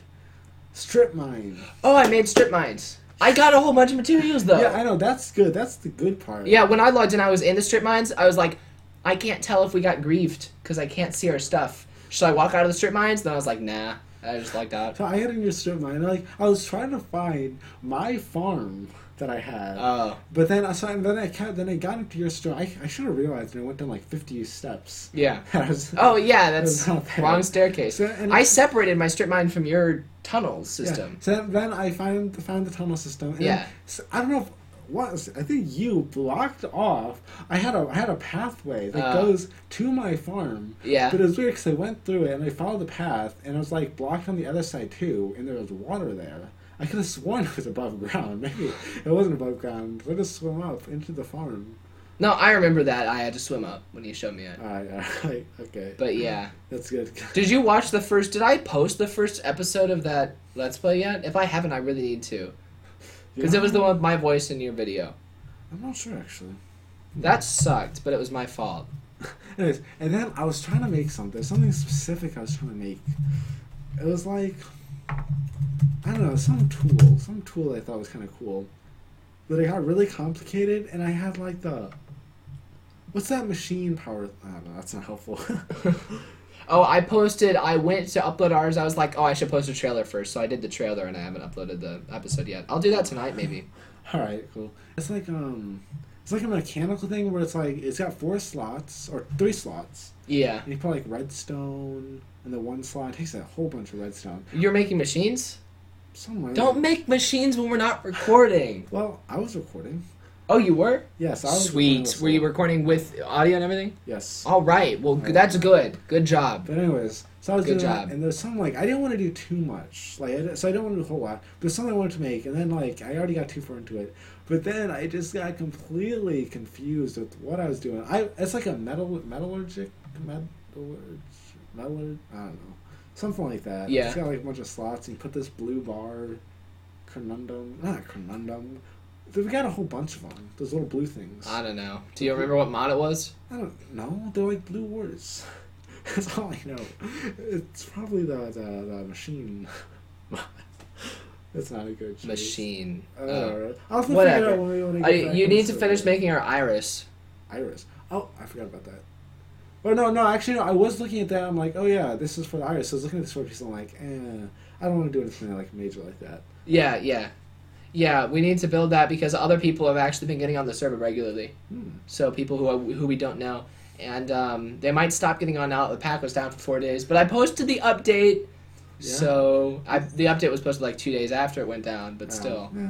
strip mine. Oh, I made strip mines. I got a whole bunch of materials though. Yeah, I know that's good. That's the good part. Yeah, when I logged in, I was in the strip mines. I was like, I can't tell if we got griefed because I can't see our stuff. Should I walk out of the strip mines? Then I was like, nah. I just like that. So I had in your strip mine. Like I was trying to find my farm that I had. Oh, But then, I saw, and then I ca- then I got into your store. I, I should have realized, and I went down like fifty steps. yeah. Was- Oh, yeah, that's It's not there. wrong staircase. So, I separated my strip mine from your tunnel system. Yeah. So then I found found the tunnel system. And Yeah. So I don't know if was- I think you blocked off. I had a I had a pathway that Uh. goes to my farm. Yeah. But it was weird because I went through it and I followed the path and it was like blocked on the other side too, and there was water there. I could have sworn it was above ground. Maybe it wasn't above ground. Let us swim up into the farm. No, I remember that. I had to swim up when you showed me it. Alright, alright, okay. But yeah. That's good. Did you watch the first? Did I post the first episode of that Let's Play yet? If I haven't, I really need to. Because it was the one with my voice in your video. I'm not sure actually. That sucked, but it was my fault. Anyways, and then I was trying to make something, something specific I was trying to make. It was like, I don't know, some tool, some tool I thought was kind of cool. But it got really complicated, and I had like the, what's that machine power? I don't know, that's not helpful. Oh, I posted. I went to upload ours. I was like, oh, I should post a trailer first. So I did the trailer, and I haven't uploaded the episode yet. I'll do that tonight, maybe. Alright, cool. It's like, um, it's like a mechanical thing where it's like, it's got four slots, or three slots. Yeah. And you put like redstone in the one slot. It takes a whole bunch of redstone. You're making machines? Somewhere. Don't make machines when we're not recording. Well, I was recording. Oh, you were? Yes, I was Sweet. Were you recording with audio and everything? Yes. All right. Well, g- that's good. Good job. But anyways, so I was Good doing job. that, and there's some like I didn't want to do too much, like I so I don't want to do a whole lot. There's something I wanted to make, and then like I already got too far into it, but then I just got completely confused with what I was doing. I it's like a metal metallurgic metallurg metallurg I don't know something like that. Yeah. It's got like a bunch of slots, and you put this blue bar conundrum, not conundrum. We got a whole bunch of them. Those little blue things. I don't know. Do you remember what mod it was? I don't know. They're like blue words. That's all I know. It's probably the the, the machine. That's not a good choice. Machine. Uh, Oh. I'll Whatever. out when we, when I, you need to finish making our iris. iris. Oh, I forgot about that. Oh no, no. Actually, no, I was looking at that. I'm like, oh yeah, this is for the iris. So I was looking at this for a piece. I'm like, eh, I don't want to do anything like major like that. Yeah, yeah. Yeah, we need to build that because other people have actually been getting on the server regularly. Hmm. So people who are, who we don't know, and um, they might stop getting on now. The pack was down for four days, but I posted the update. Yeah. So I, the update was posted like two days after it went down, but Uh, still, yeah,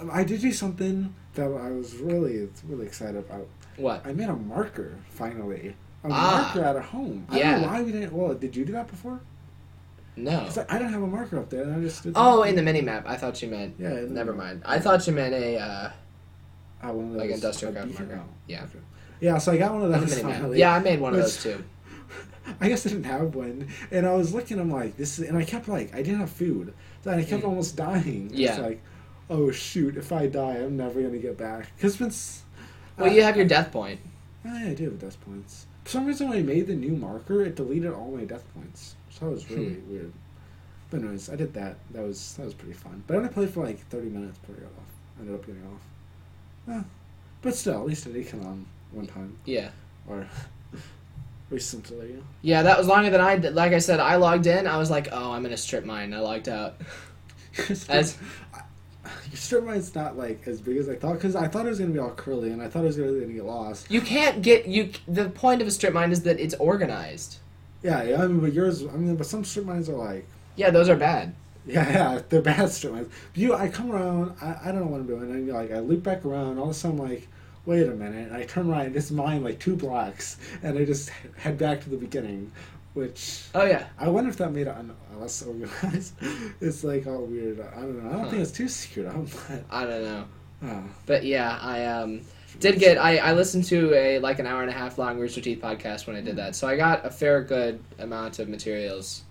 uh, I did do something that I was really really excited about. what? I made a marker finally. A Ah. marker at a home. I don't Yeah. know why we didn't. Well, did you do that before? No. 'Cause I, didn't have a marker up there, and I just Oh, in the mini map. I thought you meant. yeah. Never mind. I thought you meant a. Uh, Ah, one of Like industrial craft marker. oh, Yeah. Yeah, so I got one of those finally. Yeah, I made one of those too. I guess I didn't have one, and I was looking. I'm like, this, is, and I kept like, I didn't have food, so I kept Mm. almost dying. Yeah. It's like, oh shoot, if I die, I'm never gonna get back. Cause it's. Well, you have your death point. Oh, yeah, I do have death points. For some reason, when I made the new marker, it deleted all my death points. That was really Hmm. weird. But anyways, I did that. That was that was pretty fun. But I only played for like 30 minutes before I got off. I Ended up getting off. Eh. But still, at least I did come on one time Yeah. or recently. Yeah, that was longer than I did. Like I said, I logged in. I was like, oh, I'm gonna strip mine. I logged out. As Your strip mine's not like as big as I thought because I thought it was gonna be all curly and I thought it was gonna, gonna get lost. you can't get you. The point of a strip mine is that it's organized. Yeah, yeah. I mean, but yours. I mean, but some strip mines are like. Yeah, those are bad. Yeah, yeah, they're bad strip mines. But you, I come around. I, I don't know what I'm doing. And like I loop back around. All of a sudden, I'm like, wait a minute. And I turn right. And it's mine like two blocks, and I just head back to the beginning, which Oh yeah. I wonder if that made it un- less organized. it's like all weird. I don't know. I don't Huh. think it's too secret. I'm I don't know. uh, But yeah, I um did get I, I listened to a like an hour and a half long Rooster Teeth podcast when I did that. So I got a fair good amount of materials.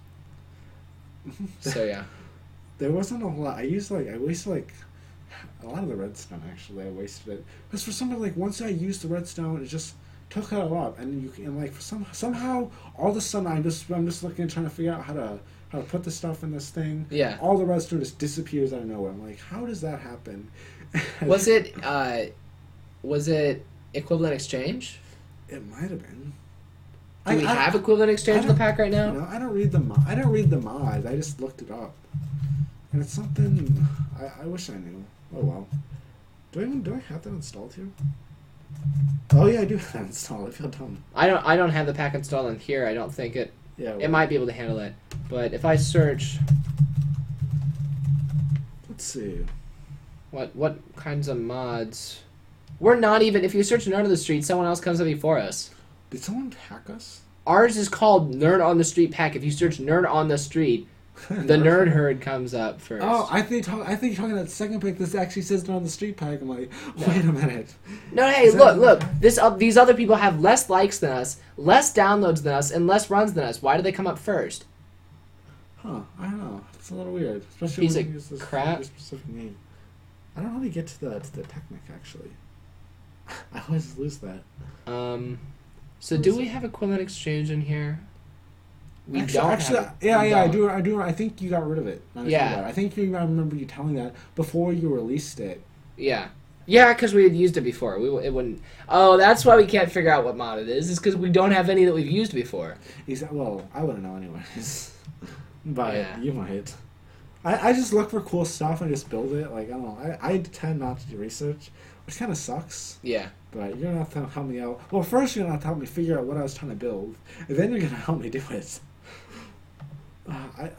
So yeah. There wasn't a lot. I used like I wasted like a lot of the redstone. Actually, I wasted it because for some reason, like once I used the redstone, it just took it all up, and you can and, like for some somehow all of a sudden I'm just I'm just looking trying to figure out how to how to put the stuff in this thing. Yeah. All the redstone just disappears out of nowhere. I'm like, how does that happen? Was it uh was it equivalent exchange? It might have been. Do we have equivalent exchange in the pack right now? No, I don't read the mo- I don't read the mod. I just looked it up, and it's something I, I wish I knew. Oh well. Do I even do I have that installed here? Oh yeah, I do have that installed. I feel dumb. I don't I don't have the pack installed in here. I don't think it Yeah. it might be able to handle it. But if I search Let's see. what what kinds of mods we're not even if you search Nerd on the Street, someone else comes up before us. Did someone hack us? Ours is called Nerd on the Street Pack. If you search Nerd on the Street, the Nerd Herd comes up first. Oh, I think talk, I think you're talking about the second pick. This actually says Nerd on the street pack. I'm like, wait a minute. no, hey, is look, look. This uh, these other people have less likes than us, less downloads than us, and less runs than us. Why do they come up first? Huh? I don't know. It's a little weird, especially Piece when you use this, crap. specific name. I don't know how to get to the to the technic actually. I always lose that. Um, so do we have equivalent exchange in here? We actually, don't. actually, have it. yeah, We yeah, I don't. do. I do. I think you got rid of it. Yeah. I think you. I remember you telling that before you released it. Yeah. Yeah, because we had used it before. We it wouldn't. Oh, that's why we can't figure out what mod it is. Is because we don't have any that we've used before. Well. I wouldn't know anyways, but Yeah. you might. I, I just look for cool stuff and just build it. Like I don't know. I, I tend not to do research, which kind of sucks. Yeah. But you're gonna have to help me out. Well, first you're gonna have to help me figure out what I was trying to build, and then you're gonna help me do it. Uh, I,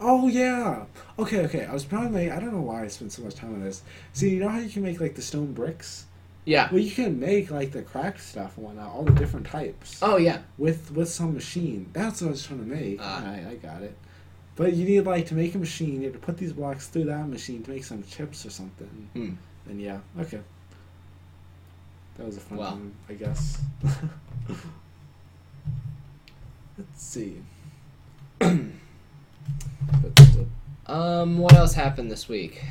oh yeah. Okay, okay. I was probably I don't know why I spent so much time on this. See, you know how you can make like the stone bricks? Yeah. Well, you can make like the cracked stuff and whatnot, all the different types Oh yeah. with with some machine. That's what I was trying to make. Ah. I, I got it. But you need like to make a machine. You have to put these blocks through that machine to make some chips or something. Hmm. And yeah, okay. That was a fun time, I guess. Let's see. Um, what else happened this week?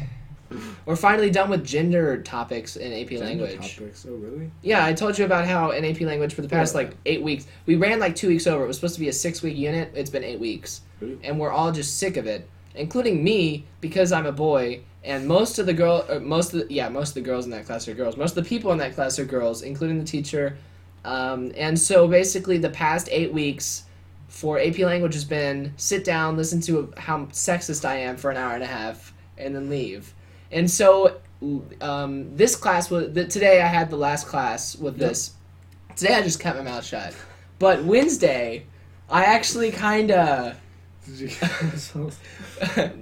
We're finally done with gender topics in AP Gender language. Topics. Oh, really? Yeah, I told you about how in AP language for the past Yeah. like eight weeks we ran like two weeks over. It was supposed to be a six week unit. It's been eight weeks, Really? and we're all just sick of it, including me because I'm a boy. And most of the girl, uh, most of the, yeah, most of the girls in that class are girls. Most of the people in that class are girls, including the teacher. Um, and so basically, the past eight weeks for AP language has been sit down, listen to how sexist I am for an hour and a half, and then leave. And so um, this class was the, today. I had the last class with Yep. this. Today I just kept my mouth shut. But Wednesday, I actually kind of. Did you, no,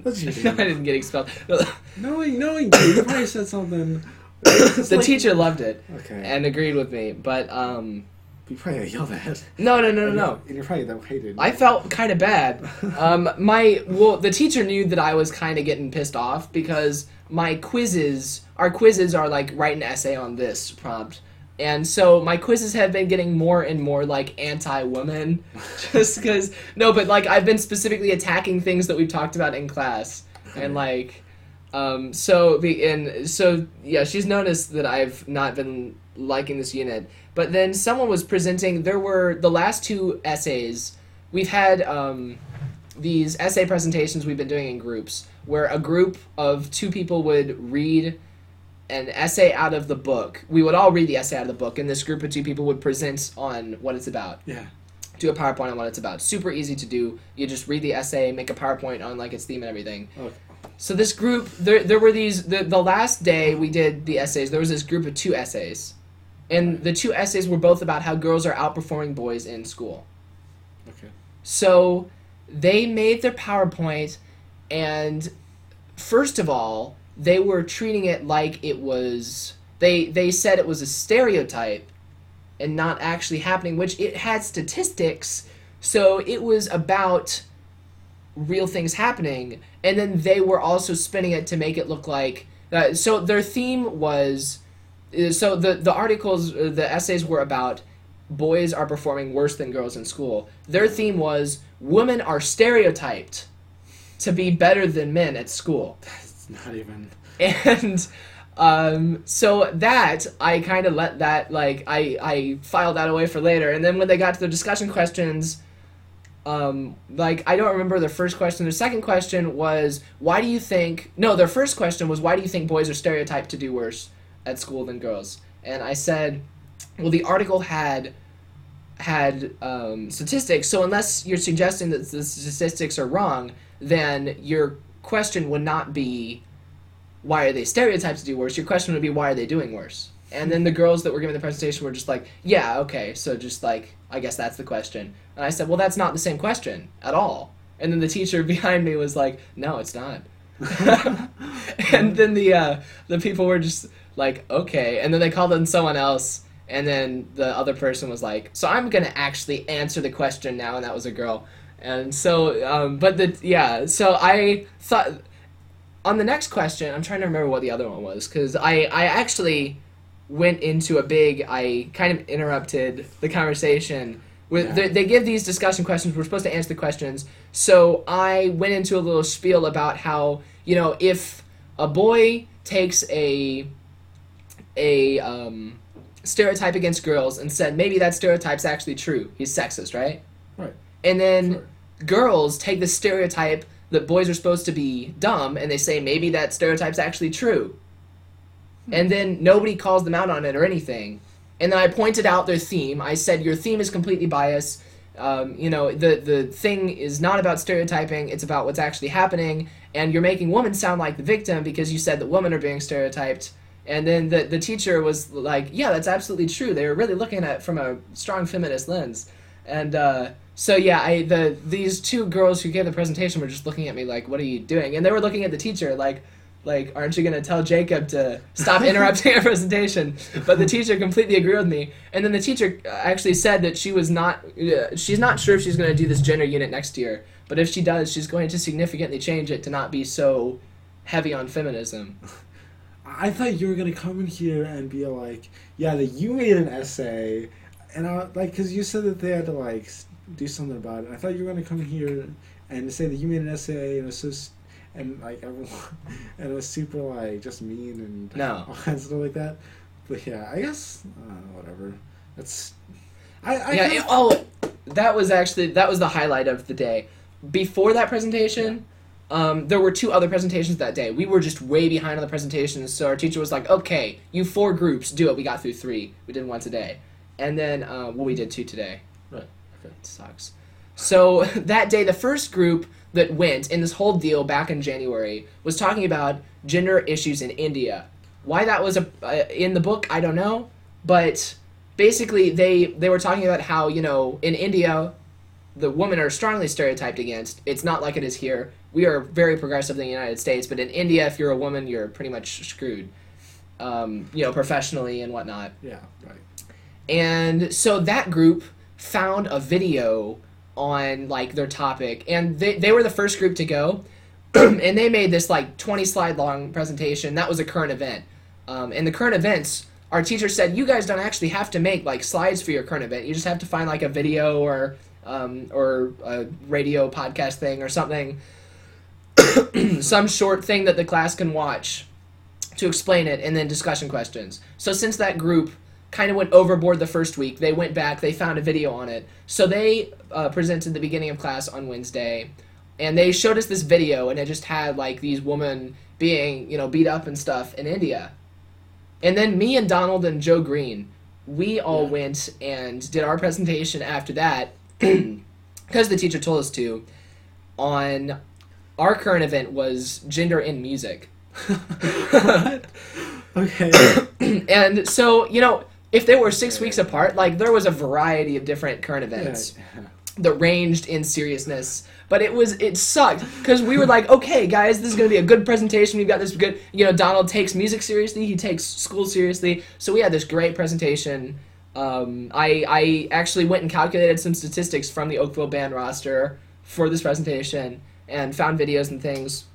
What'd you do? I didn't get expelled. knowing, knowing you, you probably said something. The like- teacher loved it Okay. and agreed with me, but um, you probably yelled at. no, no, no, no, no. And you're probably that hated. I felt kind of bad. Um, my well, the teacher knew that I was kind of getting pissed off because my quizzes, our quizzes are like write an essay on this prompt, and so my quizzes have been getting more and more like anti-woman, just because no, but like I've been specifically attacking things that we've talked about in class, and like. Um, so the and so yeah, she's noticed that I've not been liking this unit. But then someone was presenting. There were the last two essays. We've had um, these essay presentations we've been doing in groups, where a group of two people would read an essay out of the book. We would all read the essay out of the book, and this group of two people would present on what it's about Yeah. do a PowerPoint on what it's about. Super easy to do. You just read the essay, make a PowerPoint on like its theme and everything. Okay. So this group, there, there were these. The, the last day we did the essays, there was this group of two essays, and the two essays were both about how girls are outperforming boys in school. Okay. So they made their PowerPoint, and first of all, they were treating it like it was. They they said it was a stereotype, and not actually happening. Which it had statistics, so it was about real things happening, and then they were also spinning it to make it look like. Uh, so their theme was. uh, So the the articles, uh, the essays were about boys are performing worse than girls in school. Their theme was women are stereotyped to be better than men at school. Not even. And um, so that I kind of let that like I I filed that away for later. And then when they got to the discussion questions, um, like I don't remember their first question. Their second question was why do you think? No, their first question was why do you think boys are stereotyped to do worse at school than girls? And I said, well, the article had had um, statistics. So unless you're suggesting that the statistics are wrong, then your question would not be why are they stereotyped to do worse? Your question would be why are they doing worse? And then the girls that were giving the presentation were just like, yeah, okay, so just like I guess that's the question. And I said, well, that's not the same question at all. And then the teacher behind me was like, no, it's not. and then the uh, the people were just like, okay. And then they called in someone else, and then the other person was like, so I'm gonna actually answer the question now, and that was a girl. And so, um, but the yeah, so I thought on the next question, I'm trying to remember what the other one was because I I actually went into a big I kind of interrupted the conversation. With Yeah. they, they give these discussion questions, we're supposed to answer the questions. So I went into a little spiel about how you know if a boy takes a a um, stereotype against girls and said maybe that stereotype's actually true, he's sexist, right? Right. And then Sure. girls take the stereotype that boys are supposed to be dumb and they say maybe that stereotype's actually true. And then nobody calls them out on it or anything. And then I pointed out their theme. I said your theme is completely biased. Um, you know, the the thing is not about stereotyping, it's about what's actually happening, and you're making women sound like the victim because you said that women are being stereotyped. And then the, the teacher was like, Yeah, that's absolutely true. They were really looking at it from a strong feminist lens. And uh, so yeah, I the these two girls who gave the presentation were just looking at me like, "What are you doing?" And they were looking at the teacher like, "Like, aren't you gonna tell Jacob to stop interrupting our presentation?" But the teacher completely agreed with me. And then the teacher actually said that she was not, uh, she's not sure if she's gonna do this gender unit next year. But if she does, she's going to significantly change it to not be so heavy on feminism. I thought you were gonna come in here and be like, yeah, that you made an essay, and I like because you said that they had to like do something about it. I thought you were gonna come here and say that you made an essay and it was so, and like everyone, and it was super like just mean and No. all kinds of stuff like that. But yeah, I guess uh, whatever. That's I, I yeah. kinda- it- oh, that was actually that was the highlight of the day. Before that presentation, um, there were two other presentations that day. We were just way behind on the presentations, so our teacher was like, "Okay, you four groups, do it." We got through three. We did one today, and then uh, well, we did two today. Right, It sucks. So that day, the first group, that went in this whole deal back in January was talking about gender issues in India. Why that was a, uh, in the book, I don't know, but basically they they were talking about how you know in India the women are strongly stereotyped against. It's not like it is here. We are very progressive in the United States, but in India, if you're a woman, you're pretty much screwed. Um, you know, professionally and whatnot. Yeah, right. And so that group found a video on like their topic, and they they were the first group to go, and they made this like 20 slide long presentation. That was a current event. Um, and the current events, our teacher said, you guys don't actually have to make like slides for your current event. You just have to find like a video or um, or a radio podcast thing or something, some short thing that the class can watch to explain it, and then discussion questions. So since that group kind of went overboard the first week, they went back, they found a video on it. So they uh, presented the beginning of class on Wednesday, and they showed us this video, and it just had like these women being you know beat up and stuff in India. And then me and Donald and Joe Green, we all Yeah. went and did our presentation after that because the teacher told us to on our current event was gender in music. Okay. and so, you know, if they were six weeks apart, like there was a variety of different current events Yeah. that ranged in seriousness. But it was it sucked because we were like, okay, guys, this is gonna be a good presentation. We've got this good, you know. Donald takes music seriously. He takes school seriously. So we had this great presentation. Um, I I actually went and calculated some statistics from the Oakville band roster for this presentation and found videos and things.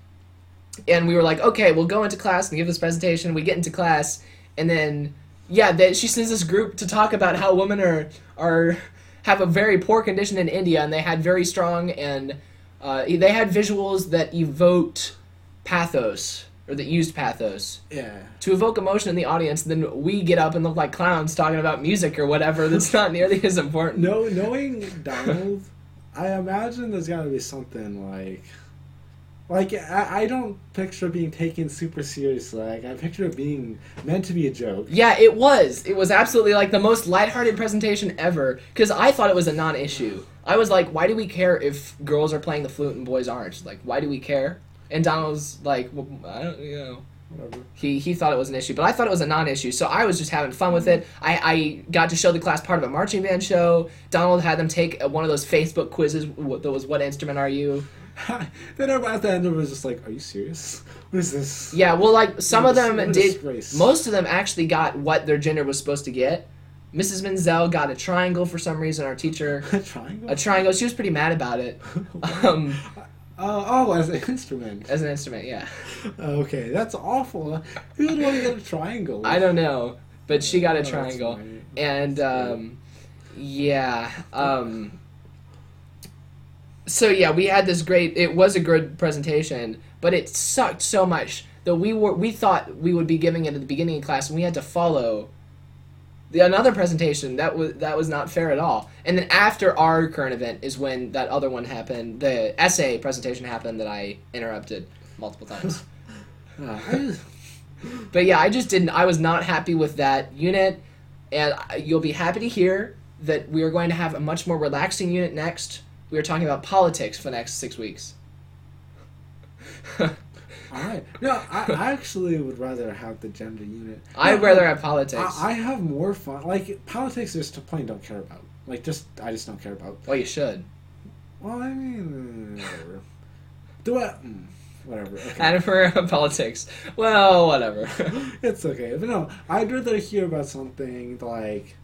And we were like, okay, we'll go into class and give this presentation. We get into class, and then yeah, they, she sends this group to talk about how women are are have a very poor condition in India, and they had very strong and uh, they had visuals that evoked pathos or that used pathos Yeah. to evoke emotion in the audience. Then we get up and look like clowns talking about music or whatever that's not nearly as important. No, knowing Donald, I imagine there's got to be something like, like I, I don't picture it being taken super seriously. Like I picture it being meant to be a joke. Yeah, it was. It was absolutely like the most lighthearted presentation ever because I thought it was a non-issue. I was like, why do we care if girls are playing the flute and boys aren't? Like, why do we care? And Donald's like, well, I don't, you know. Whatever. He, he thought it was an issue, but I thought it was a non-issue. So I was just having fun with it. I, I got to show the class part of a marching band show. Donald had them take one of those Facebook quizzes that was "What instrument are you?" then at the end it was just like, are you serious? What is this? Yeah, well, like some of them did. Most of them actually got what their gender was supposed to get. Mrs. Menzel got a triangle for some reason. Our teacher a triangle. a triangle. She was pretty mad about it. Um, Oh, oh, as an instrument. as an instrument, yeah. Okay, that's awful. Who would want to get a triangle? I don't know, but she got Oh, a that's triangle, and um, yeah. Um, so yeah, we had this great. It was a good presentation, but it sucked so much that we were we thought we would be giving it at the beginning of class, and we had to follow the another presentation that was that was not fair at all. And then after our current event is when that other one happened. The essay presentation happened that I interrupted multiple times. But yeah, I just didn't. I was not happy with that unit, and you'll be happy to hear that we are going to have a much more relaxing unit next. We are talking about politics for the next six weeks. all right. No, I, I actually would rather have the gender unit. I'd No, rather have politics. I, I have more fun. Like politics, is just plain don't care about. Like just I just don't care about. well, you should. Well, I mean, whatever. Do it. Mm, whatever. Okay. And for politics, well, whatever. it's okay. But no, I'd rather hear about something like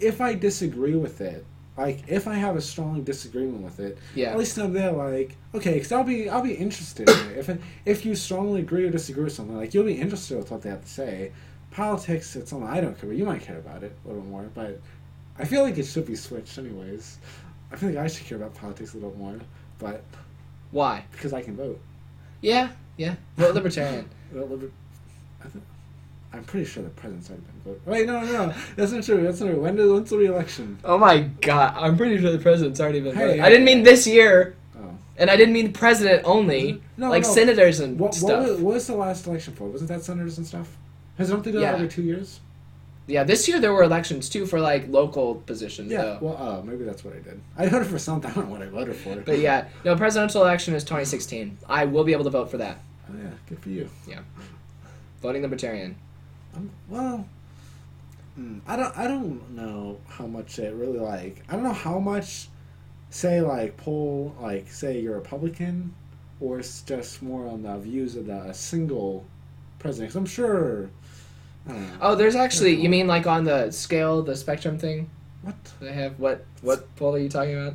if I disagree with it. Like if I have a strong disagreement with it, yeah. at least I'm there. Like okay, because I'll be I'll be interested in it. If it, if you strongly agree or disagree with something, like you'll be interested with what they have to say. Politics, it's something I don't care. about. You might care about it a little more, but I feel like it should be switched anyways. I feel like I should care about politics a little more, but Why? because I can vote. Yeah, yeah. Vote libertarian. Well, liber- I'm pretty sure the president's already been voted. Wait, no, no, that's not true. That's not true. When did when's the re-election? Oh my god, I'm pretty sure the president's already been Hey, voted. hey, I didn't mean this year, Oh, and I didn't mean president only. no, like no. senators and What, what, stuff. was, what was the last election for? Wasn't that senators and stuff? Has don't they do Yeah. that every two years? Yeah, this year there were elections too for like local positions. Yeah. though. Well, oh, maybe that's what I did. I voted for something. I don't know what I voted for. But yeah, no, presidential election is 2016. I will be able to vote for that. Oh, yeah. Good for you. Yeah, voting Libertarian. Um, well, mm, I don't. I don't know how much it really like. I don't know how much, say like poll like say you're Republican, or it's just more on the views of the single president. 'Cause I'm sure. I don't know. Oh, there's actually. You mean like on the scale, the spectrum thing? What? They have what? What poll are you talking about?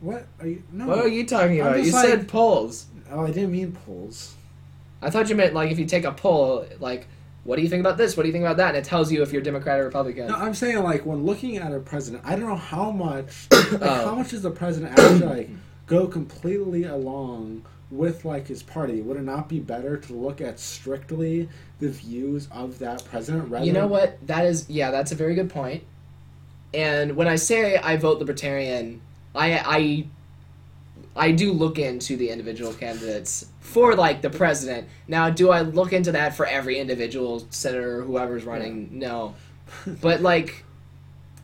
What are you? No. What are you talking about? You like- said polls. Oh, I didn't mean polls. I thought you meant like if you take a poll, like what do you think about this? What do you think about that? And it tells you if you're Democrat or Republican. No, I'm saying like when looking at a president, I don't know how much, like, Oh. how much does the president actually like go completely along with like his party? Would it not be better to look at strictly the views of that president rather? You know what? That is yeah, that's a very good point. And when I say I vote libertarian, I I I do look into the individual candidates for like the president. Now, do I look into that for every individual senator or whoever's running? No. But like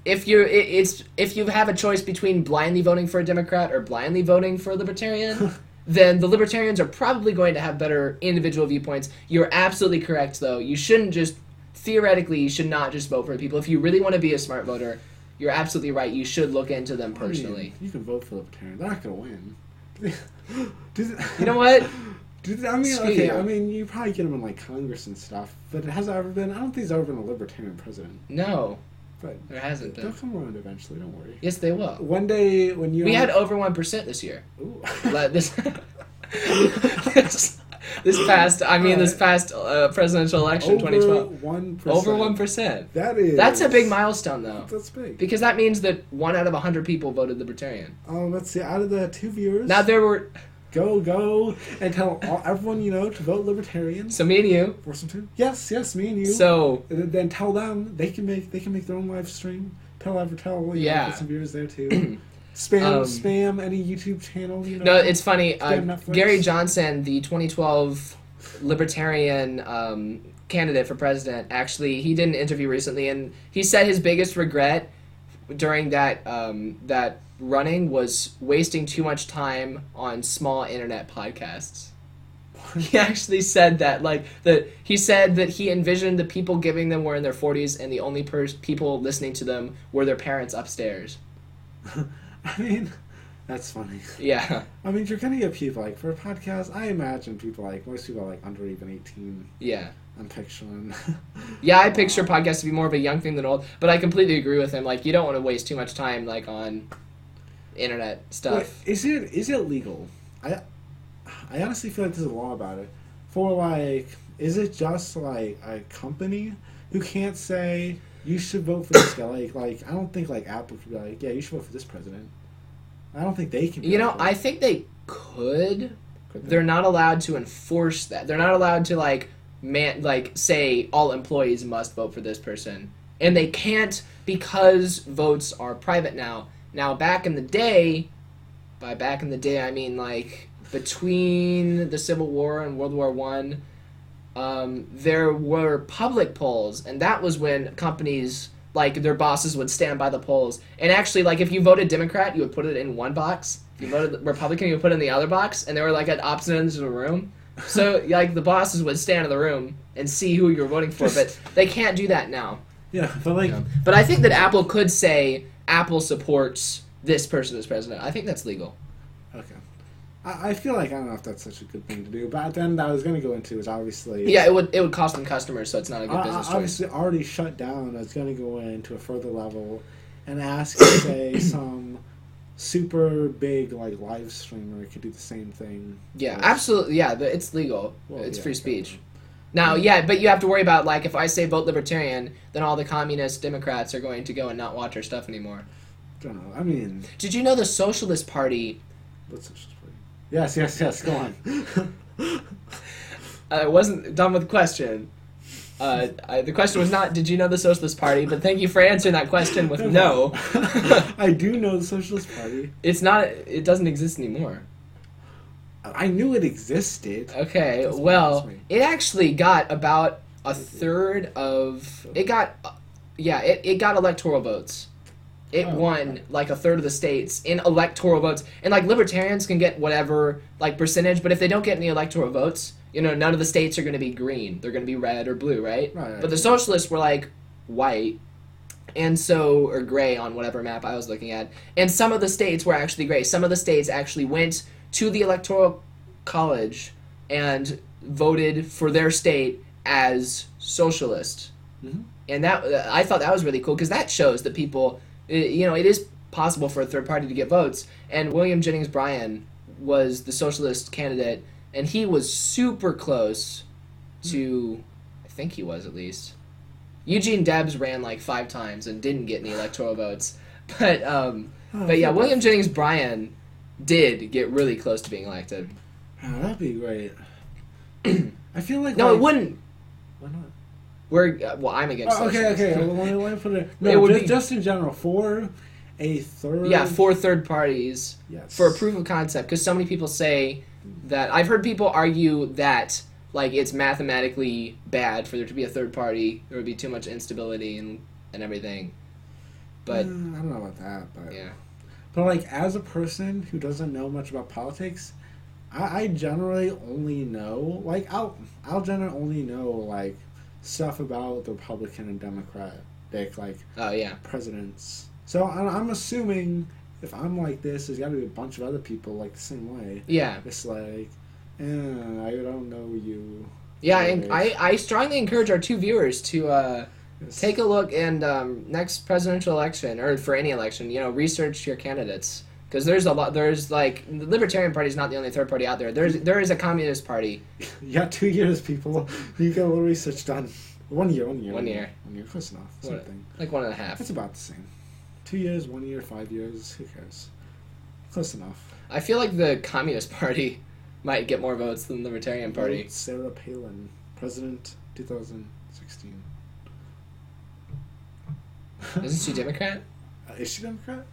if you're it, it's if you have a choice between blindly voting for a Democrat or blindly voting for a libertarian, then the libertarians are probably going to have better individual viewpoints. You're absolutely correct though. You shouldn't just theoretically you should not just vote for the people. If you really want to be a smart voter, you're absolutely right. You should look into them I mean, personally. you can vote for libertarian. They're not gonna win. Do they- You know what? do they- I mean, Screw okay. you. I mean, you probably get them in like Congress and stuff, but it has ever been. I don't think there's ever been a libertarian president. No, But there hasn't been. they'll come around eventually. Don't worry. Yes, they will. One day when you We had over one percent this year. Ooh. This, this past I mean this past uh, presidential election, twenty twelve. one Over one percent. That is. That's a big milestone though, That's big. because that means that one out of hundred people voted libertarian. Um, let's see. Out of the two viewers, Now there were go go and tell all, everyone you know to vote libertarian. so me and you. Force them to. Yes, yes, me and you. So And then- then tell them they can make they can make their own live stream. Tell ever tell. You Yeah. Know, get some viewers there too. spam Um, spam any YouTube channel. You know. no, it's funny. Uh, Gary Johnson, the 2012 Libertarian um, candidate for president, actually he did an interview recently, and he said his biggest regret during that um, that running was wasting too much time on small internet podcasts. He actually said that, like that. He said that he envisioned the people giving them were in their 40s, and the only pers- people listening to them were their parents upstairs. I mean, that's funny. Yeah, I mean, you're gonna get people like for a podcast. I imagine people like most people are like under even eighteen. yeah. I'm picturing. Yeah, I picture podcasts to be more of a young thing than old, but I completely agree with him. Like, you don't want to waste too much time like on internet stuff. is it is it legal? I I honestly feel like there's a law about it. For like, is it just like a company who can't say you should vote for this guy? Like, like I don't think like Apple could be like, yeah, you should vote for this president. I don't think they can. You know, like. I think they could. Could they? They're not allowed to enforce that. They're not allowed to like man like say all employees must vote for this person, and they can't because votes are private now. Now, back in the day, by back in the day, I mean like between the Civil War and World War One, um, there were public polls, and that was when companies like their bosses would stand by the polls. And actually, like if you voted Democrat, you would put it in one box. If you voted Republican, you would put it in the other box, and they were like at opposite ends of the room. So like the bosses would stand in the room and see who you were voting for, but they can't do that now. yeah, but like, Yeah. But I think that Apple could say Apple supports this person as president. I think that's legal. okay. I, I feel like I don't know if that's such a good thing to do, but then I was going to go into is obviously Yeah, it would it would cost them customers, so it's not a good business choice. obviously already shut down. It's going to go into a further level and ask, say, some super big like live streamer could do the same thing. Yeah, absolutely. Yeah, it's legal. Well, it's yeah, free speech. Now, yeah, but you have to worry about like if I say vote libertarian, then all the communist Democrats are going to go and not watch our stuff anymore. I Don't know. I mean, Did you know the Socialist Party? what's? Yes, yes, yes. Go on. I wasn't done with the question. Uh, I, the question was not, did you know the Socialist Party? But thank you for answering that question with no. I do know the Socialist Party. it's not. It doesn't exist anymore. I knew it existed. Okay, That's well, it actually got about a third of. It got yeah, it, it got electoral votes. It Oh, won like a third of the states in electoral votes. And like libertarians can get whatever like percentage, but if they don't get any electoral votes, you know, none of the states are going to be green. They're going to be red or blue, right? Right. But the socialists were like white and so or gray on whatever map I was looking at. And some of the states were actually gray. Some of the states actually went to the electoral college and voted for their state as socialist. Mhm. And that I thought that was really cool because that shows that people, i- you know, it is possible for a third party to get votes. And William Jennings Bryan was the socialist candidate, and he was super close to, I think he was at least. Eugene Debs ran like five times and didn't get any electoral votes, but um, Oh, but yeah, William bad. Jennings Bryan did get really close to being elected. Oh, that'd be great. I feel like No, like, it wouldn't. Why not? We're uh, well, I'm against. Oh, okay, okay. Well, let, me, let me put it. No, It just, be- just in general for a third. Yeah, for third parties yes for a proof of concept, because so many people say that I've heard people argue that like it's mathematically bad for there to be a third party. There would be too much instability and and everything. But Mm, I don't know about that, but yeah, but like as a person who doesn't know much about politics, I, I generally only know like I'll I'll generally only know like stuff about the Republican and Democratic like oh yeah, presidents. So I'm, assuming if I'm like this, there's got to be a bunch of other people like the same way. yeah, It's like, eh, I don't know you. yeah. And I I strongly encourage our two viewers to. uh It's- Take a look and um, next presidential election or for any election, you know, research your candidates because there's a lot. There's like the Libertarian Party is not the only third party out there. There's there is a Communist Party. You got two years, people. You got a little research done. One year, one year. One year. One year, close enough. What- Something. like one and a half. it's about the same. Two years, one year, five years. Who cares? Close enough. I feel like the Communist Party might get more votes than the Libertarian Party. Sarah Palin, President, 2016. Isn't she Democrat? Uh, is she Democrat?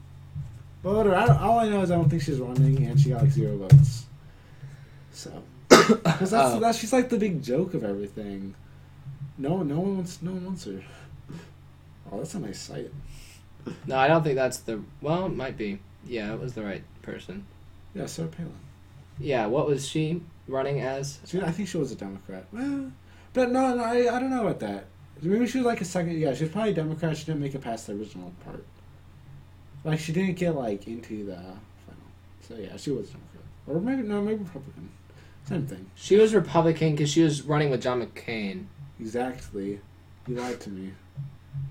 But whatever. I, all I know is I don't think she's running, and she got like zero votes. So, because that's, Oh. that's she's like the big joke of everything. No, no one wants, no one wants her. Oh, that's a nice site. No, I don't think that's the. Well, it might be. Yeah, it was the right person. Yeah, Sarah Palin. Yeah, what was she running as? She, I think she was a Democrat. Well, but no, no, I, I don't know about that. Maybe she was like a second. Yeah, she was probably a Democrat. She didn't make it past the original part. Like she didn't get like into the final. So yeah, she was Democrat, or maybe no, maybe Republican. Same thing. She was Republican because she was running with John McCain. Exactly. You lied to me.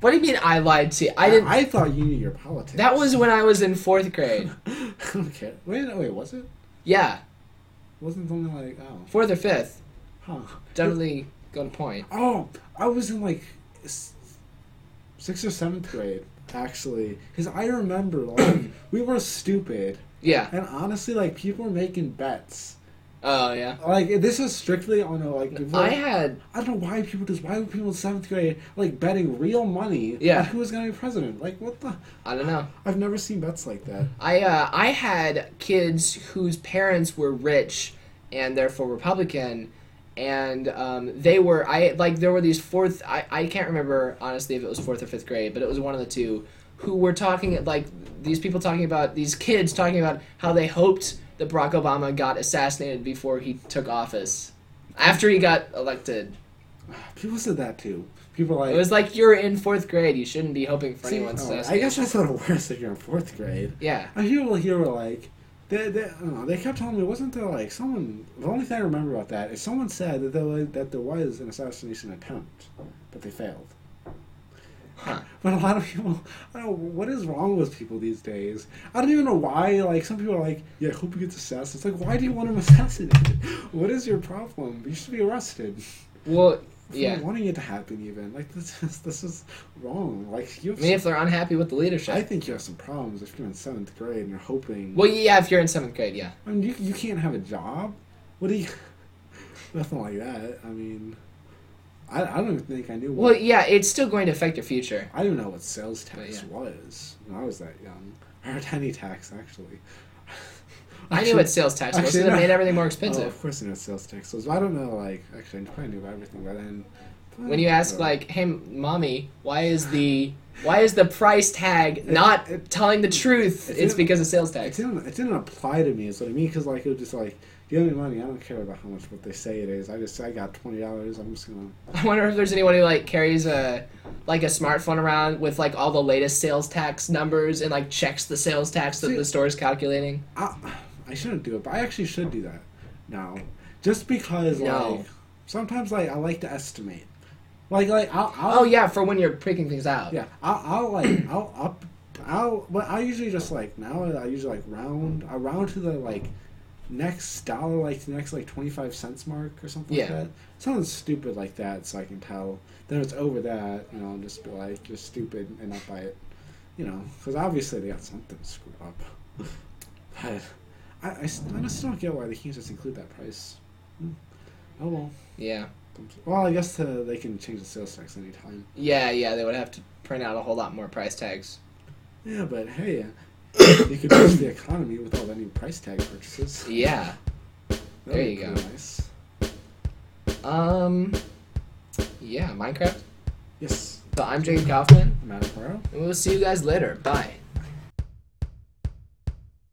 What do you mean I lied to you? I didn't. I, thought you knew your politics. that was when I was in fourth grade. okay. Wait, wait. Was it? Yeah, Wasn't something like oh, fourth or fifth. huh? Definitely good point. Oh, I was in like sixth or seventh grade actually, because I remember like we were stupid, Yeah. and honestly, like people were making bets. Oh yeah. Like this is strictly on a like. I had I don't know why people just why would people in seventh grade like betting real money Yeah. on who was gonna be president? Like what the? I don't know. I've never seen bets like that. I uh, I had kids whose parents were rich and therefore Republican, and um, they were I like there were these fourth I, I can't remember honestly if it was fourth or fifth grade, but it was one of the two who were talking like these people talking about these kids talking about how they hoped that Barack Obama got assassinated before he took office. After he got elected. People said that too. People like. It was like you're in fourth grade, you shouldn't be hoping for anyone's oh, I guess that's a little worse if you're in fourth grade. Yeah. I hear people here were like, they, they, I don't know, they kept telling me, wasn't there like someone? The only thing I remember about that is someone said that there was, that there was an assassination attempt, but they failed. Huh. But a lot of people, I don't know what is wrong with people these days. I don't even know why. Like some people are like, yeah, I hope he gets assassinated. It's like, why do you want him assassinated? What is your problem? You should be arrested. Well, yeah. wanting it to happen, even like this is this is wrong. Like you. I mean, if they're unhappy with the leadership. I think you have some problems if you're in seventh grade and you're hoping. Well, yeah, if you're in seventh grade, yeah. I mean, you, you can't have a job. What do you? Nothing like that. I mean, I, I don't even think I knew. Well, yeah, it's still going to affect your future. I don't know what sales tax yeah. was when I was that young. I Or any tax, actually. I knew what sales tax was, actually, it no. made everything more Oh, expensive. of course, I know sales tax was. I don't know. Like, actually, I probably knew about everything by then. when you ask like, "Hey, mommy, why is the why is the price tag not it- telling the truth?" it It's because of sales It tax. didn't, it didn't apply to me, is what I mean. Because like it was just like, give me money. I don't care about how much what they say it is. I just I got twenty dollars. I'm just gonna. I wonder if there's anyone who like carries a like a smartphone around with like all the latest sales tax numbers and like checks the sales tax that See- the store is calculating. I, I shouldn't do it, but I actually should do that now, just because No. like sometimes like I like to estimate, like like I'll, I'll Oh yeah, for when you're picking things out. yeah I'll, I'll like I'll up I'll but I usually just like now I usually like round I round to the like next dollar like the next like twenty five cents mark or something Yeah. like that something stupid like that so I can tell then it's over that you know I'll just be like just stupid and not buy it you know because obviously they got something screwed up but I, I, I just don't get why they can't just include that price Hmm. oh well Yeah. well I guess uh, they can change the sales tax anytime Yeah, yeah, they would have to print out a whole lot more price tags. Yeah, but hey, uh, you could boost the economy with all the new price tag purchases. Yeah. That'd There you go. Nice. Um yeah, Minecraft. Yes, So I'm Jacob Kaufman, Madam Pearl. and we'll see you guys later. Bye.